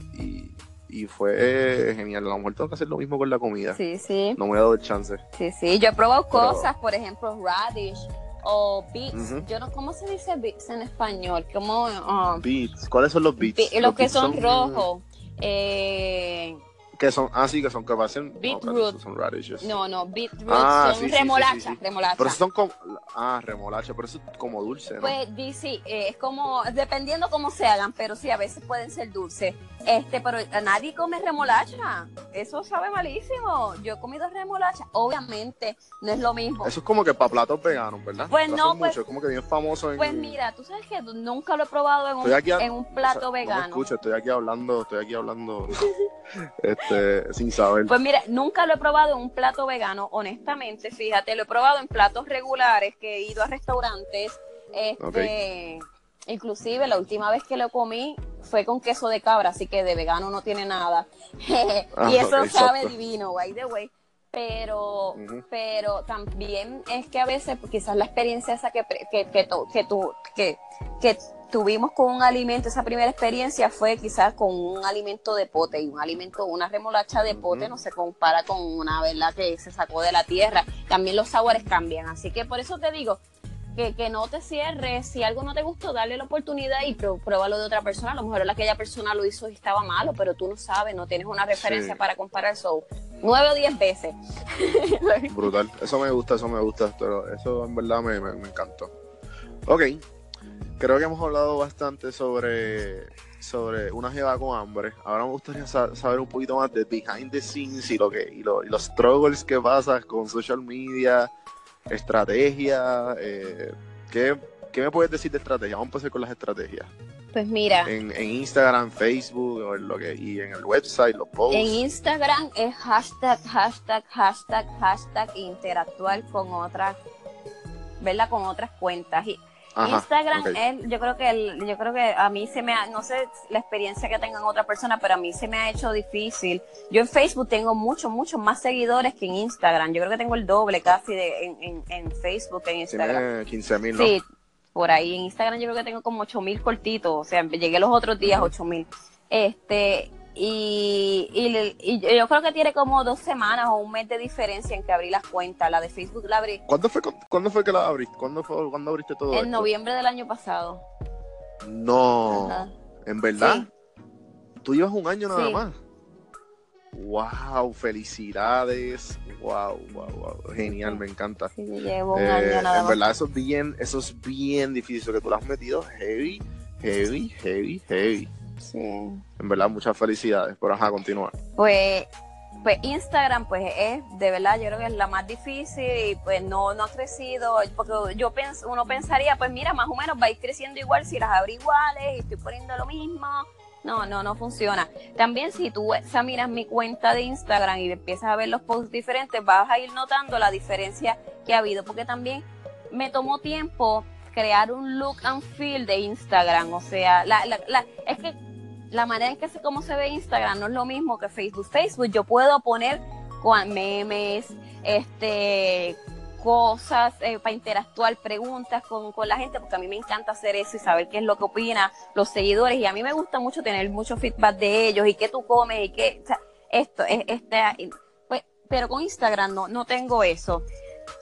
A: y, fue genial. A lo mejor tengo que hacer lo mismo con la comida.
B: Sí, sí.
A: No me he dado el chance.
B: Sí, sí. Yo he probado cosas, por ejemplo, radish o beats. Yo no, ¿cómo se dice beats en español? ¿Cómo? ah,
A: Beats. ¿Cuáles son los beats?
B: los que
A: beats
B: son rojos. Eh,
A: Que son, ah, sí, que son que parecen. no, son radishes.
B: no, no, beetroot
A: Ah,
B: son
A: sí,
B: remolacha,
A: sí, sí.
B: remolacha.
A: Pero son como. Ah, remolacha, pero eso es como dulce, ¿no?
B: Pues sí, eh, es como, dependiendo cómo se hagan, pero sí, a veces pueden ser dulces. Este, pero nadie come remolacha. Eso sabe malísimo. Yo he comido remolacha. Obviamente, no es lo mismo.
A: Eso es como que para platos veganos, ¿verdad?
B: Pues
A: Lo
B: no, pues-
A: mucho, es como que bien famoso en.
B: Pues mira, tú sabes que nunca lo he probado en un,
A: Estoy aquí a-
B: en un
A: o sea,
B: plato
A: No me
B: vegano.
A: escucho, estoy aquí hablando, estoy aquí hablando. este, sin saber.
B: Pues mira, nunca lo he probado en un plato vegano, honestamente, fíjate, lo he probado en platos regulares que he ido a restaurantes, este, inclusive la última vez que lo comí fue con queso de cabra, así que de vegano no tiene nada.
A: Ah,
B: y eso
A: ok,
B: sabe
A: exacto.
B: divino, by the way. Pero, pero también es que a veces pues, quizás la experiencia esa que, que, que, que, tu- que, que tuvimos con un alimento, esa primera experiencia fue quizás con un alimento de pote y un alimento, una remolacha de pote no se compara con una verdad que se sacó de la tierra. También los sabores cambian, así que por eso te digo que, que no te cierres, si algo no te gustó, darle la oportunidad y pró- pruébalo de otra persona. A lo mejor aquella persona lo hizo y estaba malo, pero tú no sabes, no tienes una referencia
A: Sí.
B: para comparar. So, nueve o diez veces.
A: Brutal. Eso me gusta, eso me gusta. Pero eso en verdad me, me, me encantó. Ok. Creo que hemos hablado bastante sobre, sobre una jeva con hambre. Ahora me gustaría sa- saber un poquito más de behind the scenes y, lo que, y, lo- y los struggles que pasas con social media, estrategia. Eh, ¿qué, qué me puedes decir de estrategia? Vamos a empezar con las estrategias.
B: Pues mira,
A: En, en Instagram, Facebook o en lo que, y en el website, los posts.
B: en Instagram es hashtag, hashtag, hashtag, hashtag interactuar con otras, ¿verdad? Con otras cuentas. Y
A: Ajá,
B: Instagram es, yo creo que el- yo creo que a mí se me ha, no sé la experiencia que tengan otras personas, pero a mí se me ha hecho difícil. Yo en Facebook tengo muchos, muchos más seguidores que en Instagram. Yo creo que tengo el doble casi de en, en, en Facebook que en Instagram.
A: Tiene 15 mil, ¿no?
B: Sí, por ahí en Instagram yo creo que tengo como 8000 cortitos, o sea, llegué los otros días
A: Ujú.
B: 8000. Este, y, y, y yo creo que tiene como dos semanas o un mes de diferencia en que abrí las cuentas. La de Facebook la abrí
A: ¿Cuándo fue, cu- ¿Cuándo fue que la abriste? ¿Cuándo, fue, ¿cuándo abriste todo
B: en
A: esto?
B: noviembre del año pasado.
A: No,
B: Ajá.
A: en verdad.
B: Sí.
A: Tú llevas un año nada
B: Sí.
A: más. Wow, felicidades. Wow, wow, wow. Genial, me encanta.
B: Sí, llevo un
A: Eh,
B: año nada
A: en
B: más.
A: verdad, eso es bien, eso es bien difícil. Que tú lo has metido heavy, heavy, heavy, heavy.
B: Sí.
A: En verdad, muchas felicidades. Pero ajá, continúa.
B: Pues, pues Instagram, pues es de verdad, yo creo que es la más difícil y pues no, no ha crecido, porque yo pens, uno pensaría, pues mira, más o menos va a ir creciendo igual si las abro iguales y estoy poniendo lo mismo. No, no, no funciona. También si tú examinas mi cuenta de Instagram y empiezas a ver los posts diferentes, vas a ir notando la diferencia que ha habido, porque también me tomó tiempo crear un look and feel de Instagram, o sea, la, la, la- es que la manera en que se, cómo se ve Instagram no es lo mismo que Facebook. Facebook yo puedo poner memes, este cosas eh, para interactuar, preguntas con, con la gente, porque a mí me encanta hacer eso y saber qué es lo que opinan los seguidores. Y a mí me gusta mucho tener mucho feedback de ellos y qué tú comes y qué, o sea, esto, es, este, pues, pero con Instagram no, no tengo eso.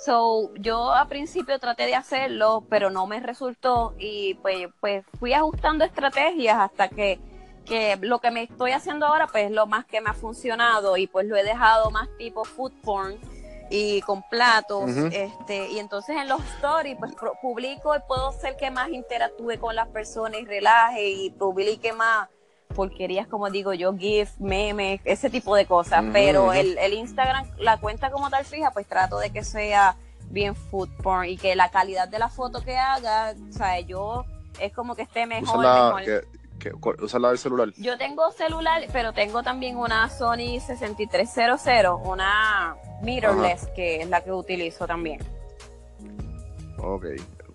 B: So, yo a principio traté de hacerlo, pero no me resultó y pues, pues fui ajustando estrategias hasta que, que lo que me estoy haciendo ahora pues es lo más que me ha funcionado y pues lo he dejado más tipo food porn y con platos, este, y entonces en los stories pues publico y puedo ser que más interactúe con las personas y relaje y publique más porquerías como digo yo, GIF, memes, ese tipo de cosas, pero el, el Instagram, la cuenta como tal fija, pues trato de que sea bien food porn y que la calidad de la foto que haga, o sea, yo es como que esté mejor,
A: Usa la,
B: mejor.
A: que, que, usa la del celular.
B: Yo tengo celular, pero tengo también una Sony 6300, una mirrorless, que es la que utilizo también.
A: Ok.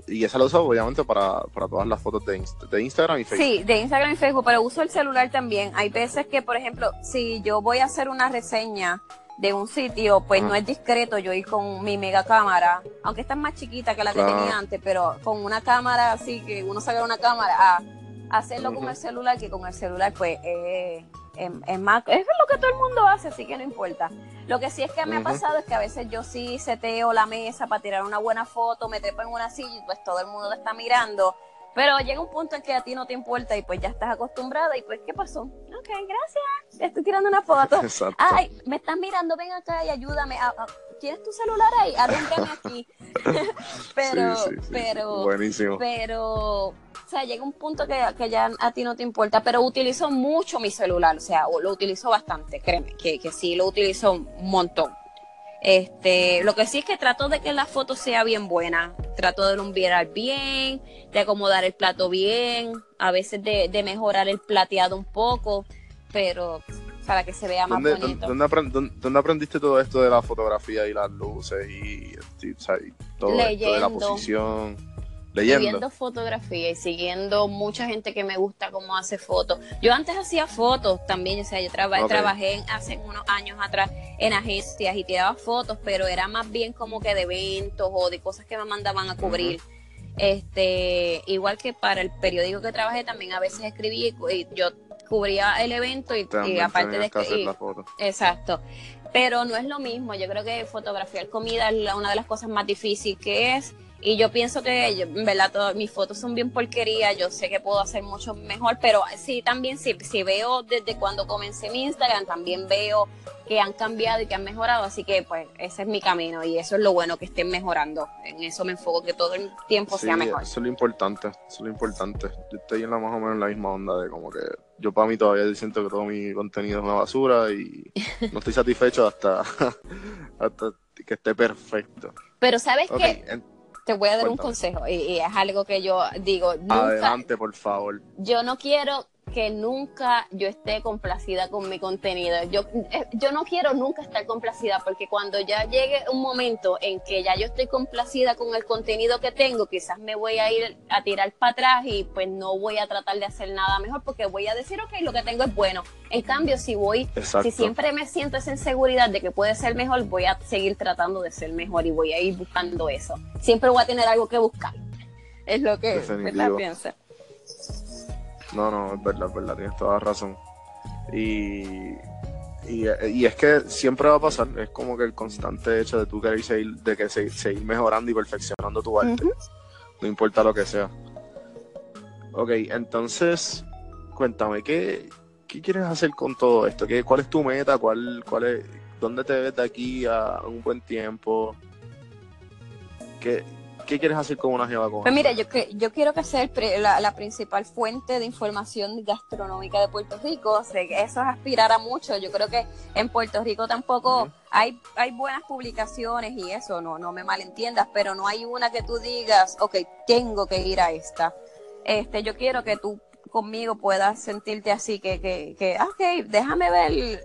A: Y esa la uso obviamente para, para todas las fotos de, Inst- de Instagram y Facebook.
B: Sí, de Instagram y Facebook, pero uso el celular también. Hay veces que, por ejemplo, si yo voy a hacer una reseña de un sitio, pues
A: Ajá.
B: no es discreto yo ir con mi mega cámara, aunque esta es más chiquita que la que tenía antes, pero con una cámara así, que uno saca una cámara, a hacerlo con el celular, que con el celular pues eh, es, es más, es lo que todo el mundo hace, así que no importa. Lo que sí es que me ha pasado es que a veces yo sí seteo la mesa para tirar una buena foto, me trepo en una silla y pues todo el mundo te está mirando. Pero llega un punto en que a ti no te importa y pues ya estás acostumbrada y pues ¿qué pasó? Ok, gracias, estoy tirando una foto.
A: Exacto.
B: Ay, me estás mirando, ven acá y ayúdame. Ah, ah, ¿Tienes tu celular ahí? Alúmbrame aquí. pero,
A: Sí, sí, sí.
B: pero,
A: Buenísimo.
B: pero, o sea, llega un punto que, que ya a ti no te importa, pero utilizo mucho mi celular, o sea, lo utilizo bastante, créeme, que, que sí lo utilizo un montón. Este, lo que sí es que trato de que la foto sea bien buena, trato de alumbrar bien, de acomodar el plato bien, a veces de, de mejorar el plateado un poco, pero para que se vea más
A: ¿Dónde,
B: bonito.
A: dónde- dónde aprend- dónde- dónde aprendiste todo esto de la fotografía y las luces y, todo esto de la posición? Leyendo.
B: viendo fotografía y siguiendo mucha gente que me gusta cómo hace fotos. Yo antes hacía fotos también, o sea, yo traba- trabajé en- hace unos años atrás en agencias y tiraba fotos, pero era más bien como que de eventos o de cosas que me mandaban a cubrir. Este, igual que para el periódico que trabajé también a veces escribía y yo cubría el evento y, aparte de
A: que hacer
B: escri-
A: la foto.
B: Exacto. Pero no es lo mismo. Yo creo que fotografiar comida es la- una de las cosas más difíciles que es. Y yo pienso que, en verdad, todas mis fotos son bien porquería. Yo sé que puedo hacer mucho mejor, pero sí, también, si sí, veo desde cuando comencé mi Instagram, también veo que han cambiado y que han mejorado. Así que, pues, ese es mi camino y eso es lo bueno, que estén mejorando. En eso me enfoco, que todo el tiempo
A: Sí,
B: sea mejor.
A: eso es lo importante, eso es lo importante. Yo estoy en la más o menos en la misma onda de como que yo para mí todavía siento que todo mi contenido es una basura y no estoy satisfecho hasta, hasta que esté perfecto.
B: Pero, ¿sabes
A: Ok,
B: qué?
A: en-
B: Te voy a dar un consejo y, y es algo que yo digo, nunca,
A: adelante por favor.
B: yo no quiero que nunca yo esté complacida con mi contenido. Yo, eh, yo no quiero nunca estar complacida porque cuando ya llegue un momento en que ya yo estoy complacida con el contenido que tengo, quizás me voy a ir a tirar para atrás y pues no voy a tratar de hacer nada mejor porque voy a decir, ok, lo que tengo es bueno. En cambio, si voy,
A: Exacto.
B: si siempre me siento esa inseguridad de que puede ser mejor, voy a seguir tratando de ser mejor y voy a ir buscando eso. Siempre voy a tener algo que buscar. Es lo que ¿verdad?
A: No, no, es verdad, es verdad, tienes toda la razón. Y, y, y es que siempre va a pasar, es como que el constante hecho de tú querer seguir, de que se- seguir mejorando y perfeccionando tu arte, no importa lo que sea. Ok, entonces, cuéntame, ¿qué, qué quieres hacer con todo esto? ¿Qué, ¿Cuál es tu meta? ¿Cuál, cuál es, ¿Dónde te ves de aquí a un buen tiempo? ¿Qué, qué quieres hacer con una jeva con
B: Pues mira, yo, que- yo quiero que sea el pri- la, la principal fuente de información gastronómica de Puerto Rico. O sea, eso es aspirar a mucho. Yo creo que en Puerto Rico tampoco hay, hay buenas publicaciones y eso, no, no me malentiendas, pero no hay una que tú digas, ok, tengo que ir a esta. Este, yo quiero que tú conmigo puedas sentirte así, que, que, que ah, ok, déjame ver,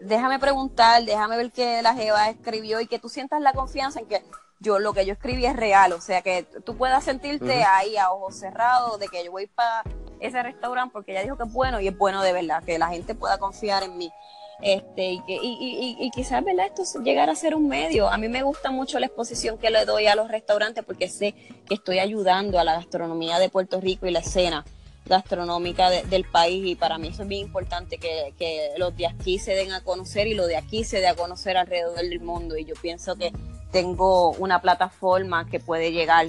B: déjame preguntar, déjame ver qué la Jeva escribió y que tú sientas la confianza en que yo lo que yo escribí es real, o sea que tú puedas sentirte ahí a ojos cerrados de que yo voy para ese restaurante porque ella dijo que es bueno y es bueno de verdad, que la gente pueda confiar en mí. Este, y, que, y, y, y, quizás ¿verdad? esto es llegar a ser un medio. A mí me gusta mucho la exposición que le doy a los restaurantes porque sé que estoy ayudando a la gastronomía de Puerto Rico y la escena gastronómica de- del país y para mí eso es bien importante que, que los de aquí se den a conocer y lo de aquí se dé a conocer alrededor del mundo y yo pienso que tengo una plataforma que puede llegar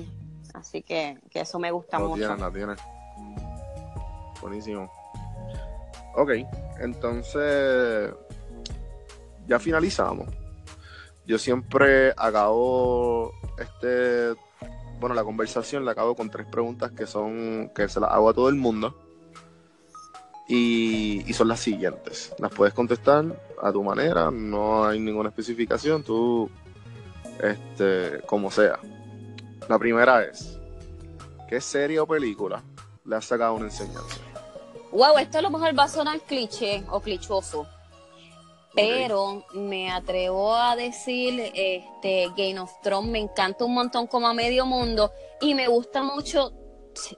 B: así que, que eso me gusta
A: La
B: mucho
A: tienes, la tienes. Buenísimo. Ok, entonces ya finalizamos. Yo siempre acabo este, bueno, la conversación la acabo con tres preguntas que son que se las hago a todo el mundo y, son las siguientes. Las puedes contestar a tu manera, no hay ninguna especificación, tú, este, como sea. La primera es, ¿qué serie o película le has sacado una enseñanza?
B: Wow, esto a lo mejor va a sonar cliché o clichoso, pero me atrevo a decir, este, Game of Thrones me encanta un montón como a medio mundo y me gusta mucho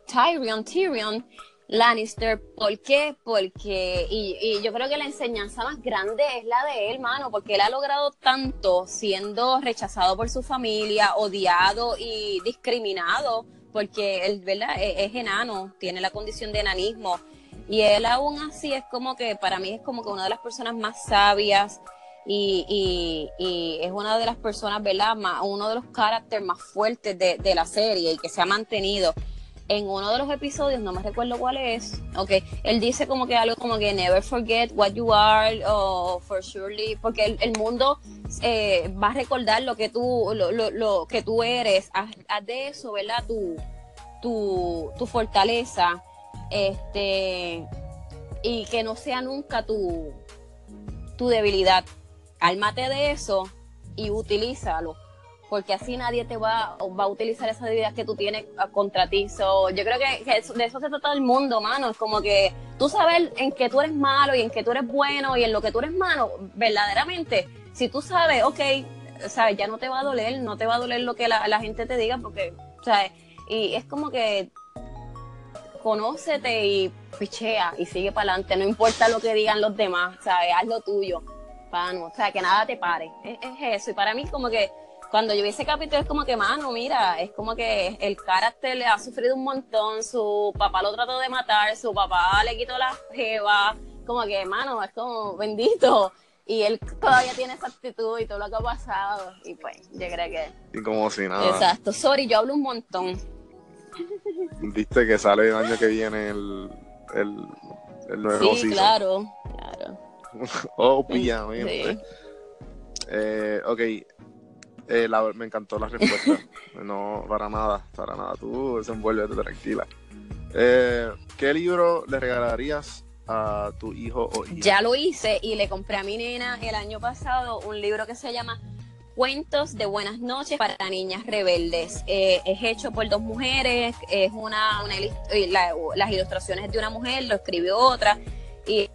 B: Tyrion, Tyrion Lannister. ¿Por qué? Porque, y, yo creo que la enseñanza más grande es la de él, mano, porque él ha logrado tanto siendo rechazado por su familia, odiado y discriminado, porque él, ¿verdad? Es, es enano, tiene la condición de enanismo. Y él aún así es como que, para mí es como que una de las personas más sabias y, es una de las personas, ¿verdad? uno de los caracteres más fuertes de, de, la serie y que se ha mantenido. En uno de los episodios, no me recuerdo cuál es, ok, él dice como que algo como que never forget what you are o for surely, porque el, mundo eh, va a recordar lo que tú, lo, lo, lo que tú eres, haz, de eso, ¿verdad? Tu, tu, tu fortaleza, este, y que no sea nunca tu, tu debilidad. Álmate de eso y utilízalo, porque así nadie te va, va a utilizar esa debilidad que tú tienes contra ti. yo creo que, de eso se trata el mundo, mano. Es como que tú sabes en que tú eres malo y en que tú eres bueno y en lo que tú eres malo, verdaderamente, si tú sabes, ok, sabes, ya no te va a doler, no te va a doler lo que la, la gente te diga, porque, ¿sabes? Y es como que conócete y pichea y sigue para adelante, no importa lo que digan los demás, ¿sabes? Haz lo tuyo o sea, que nada te pare. Es, eso. Y para mí, como que cuando yo vi ese capítulo, es como que, mano, mira, es como que el carácter le ha sufrido un montón, su papá lo trató de matar, su papá le quitó la jeva, como que, mano, es como bendito. Y él todavía tiene esa actitud y todo lo que ha pasado. Y pues, yo creo que.
A: Y como si nada.
B: Exacto. Sorry, yo hablo un montón.
A: Viste que sale el año que viene el, el, el nuevo
B: Sí, claro, claro.
A: Obviamente. Eh, ok. Eh, me encantó la respuesta. no, para nada, para nada. Tú desenvuélvete tranquila. Eh, ¿Qué libro le regalarías a tu hijo o hija?
B: Ya lo hice y le compré a mi nena el año pasado un libro que se llama Cuentos de Buenas noches para niñas rebeldes. es hecho por dos mujeres, es una, las ilustraciones de una mujer, lo escribió otra y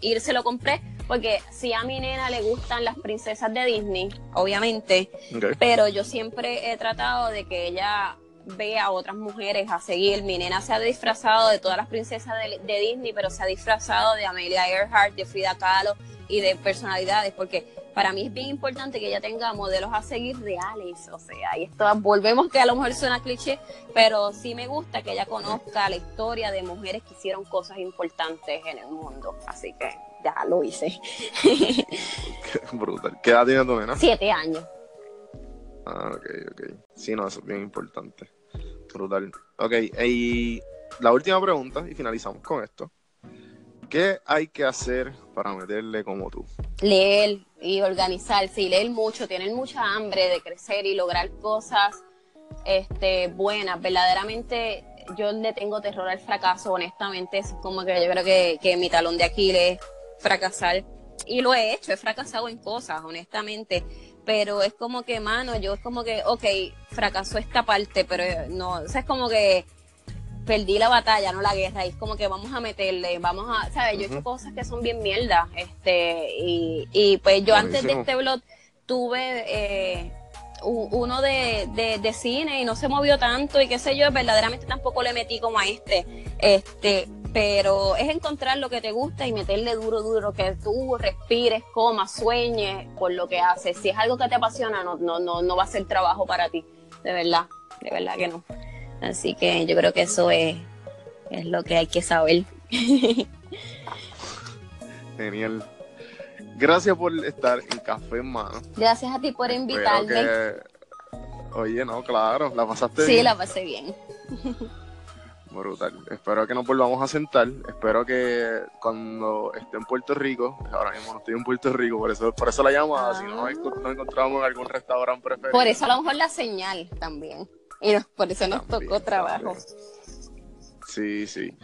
B: ir se lo compré porque si a mi nena le gustan las princesas de Disney, obviamente, pero yo siempre he tratado de que ella vea a otras mujeres a seguir. Mi nena se ha disfrazado de todas las princesas de, Disney, pero se ha disfrazado de Amelia Earhart, de Frida Kahlo y de personalidades, porque para mí es bien importante que ella tenga modelos a seguir reales, o sea, y esto volvemos que a lo mejor suena cliché, pero sí me gusta que ella conozca la historia de mujeres que hicieron cosas importantes en el mundo, así que ya lo hice.
A: Qué brutal. ¿Qué edad tiene tu nena?
B: Siete años.
A: Ah, ok, ok. Sí, no, eso es bien importante. Brutal. Ok, y la última pregunta, y finalizamos con esto. ¿Qué hay que hacer para meterle como tú?
B: Leer y organizarse y leer mucho, tener mucha hambre de crecer y lograr cosas este, buenas. Verdaderamente yo le tengo terror al fracaso, honestamente. Es como que yo creo que, que mi talón de Aquiles fracasar. Y lo he hecho, he fracasado en cosas, honestamente. Pero es como que, mano, yo es como que, ok, fracasó esta parte, pero no, o sea, es como que perdí la batalla, no la guerra, y es como que vamos a meterle, vamos a, ¿sabes? Yo he hecho cosas que son bien mierda, este, y, y pues yo antes de este blog tuve eh, uno de, de, cine y no se movió tanto y qué sé yo, verdaderamente tampoco le metí como a este, este, pero es encontrar lo que te gusta y meterle duro, duro, que tú respires, comas, sueñes por lo que haces. Si es algo que te apasiona, no, no, no, no va a ser trabajo para ti, de verdad, de verdad que no. Así que yo creo que eso es, es lo que hay que saber.
A: Genial. Gracias por estar en Café en Mano.
B: Gracias a ti por invitarme.
A: Oye, no, claro, ¿la pasaste
B: bien?
A: Sí,
B: la pasé bien.
A: Brutal. Espero que nos volvamos a sentar. Espero que cuando esté en Puerto Rico, ahora mismo no estoy en Puerto Rico, por eso, por eso la llamada, si no nos encontramos en algún restaurante preferido.
B: Por eso a lo mejor la señal también. Y por eso nos tocó trabajo.
A: Sí, sí.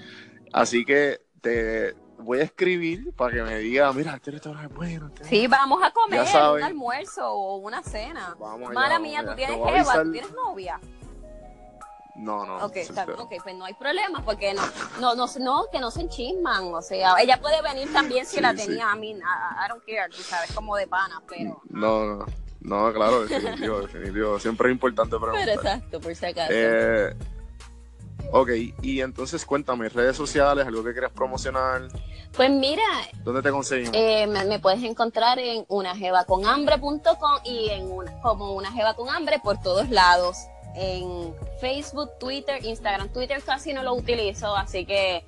A: Así que te voy a escribir para que me diga, mira, este restaurante es bueno. Este
B: sí, vamos a comer un almuerzo o una cena. Mala mía, ¿tú tienes jeva? ¿Tú tienes novia?
A: No, no.
B: Ok, pues no hay problema, porque no, no, no, no, que no se enchisman, o sea, ella puede venir también si la tenía, a mí, I, don't care, tú sabes, como de pana, pero...
A: No, no, no, claro, definitivo, definitivo. Siempre es importante preguntar.
B: Pero exacto, por si acaso.
A: Eh, ok, y entonces cuéntame, redes sociales, algo que quieras promocionar.
B: Pues mira.
A: ¿Dónde te conseguimos?
B: Eh, me, puedes encontrar en unajevaconhambre.com y en una, como una jeva con hambre por todos lados. En Facebook, Twitter, Instagram. Twitter casi no lo utilizo, así que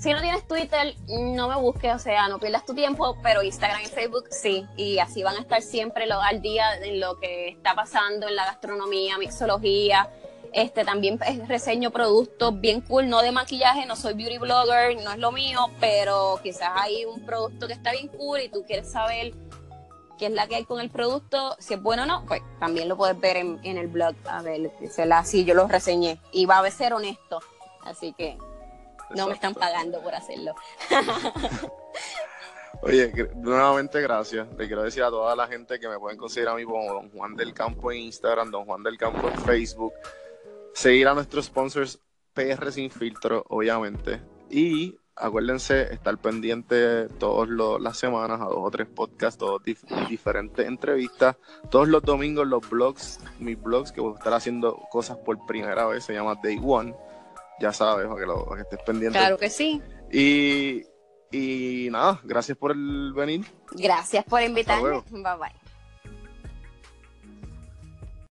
B: Si no tienes Twitter, no me busques, o sea, no pierdas tu tiempo, pero Instagram y Facebook sí. Y así van a estar siempre al día en lo que está pasando en la gastronomía, mixología. Este también reseño productos bien cool, no de maquillaje, no soy beauty blogger, no es lo mío, pero quizás hay un producto que está bien cool y tú quieres saber qué es la que hay con el producto, si es bueno o no, pues también lo puedes ver en, el blog, a ver, si yo lo reseñé y va a ser honesto, así que no me están pagando por hacerlo.
A: Oye, nuevamente gracias. Le quiero decir a toda la gente que me pueden considerar a mí como Don Juan del Campo en Instagram, Don Juan del Campo en Facebook. Seguir a nuestros sponsors PR Sin Filtro, obviamente. Y acuérdense estar pendiente todas las semanas a dos o tres podcasts, dos diferentes entrevistas. Todos los domingos los blogs, mis blogs, que voy a estar haciendo cosas por primera vez, se llama Day One ya sabes, para que, lo, que estés pendiente.
B: Claro que sí.
A: Y, y nada, gracias por el venir.
B: Gracias por invitarme. Bye bye.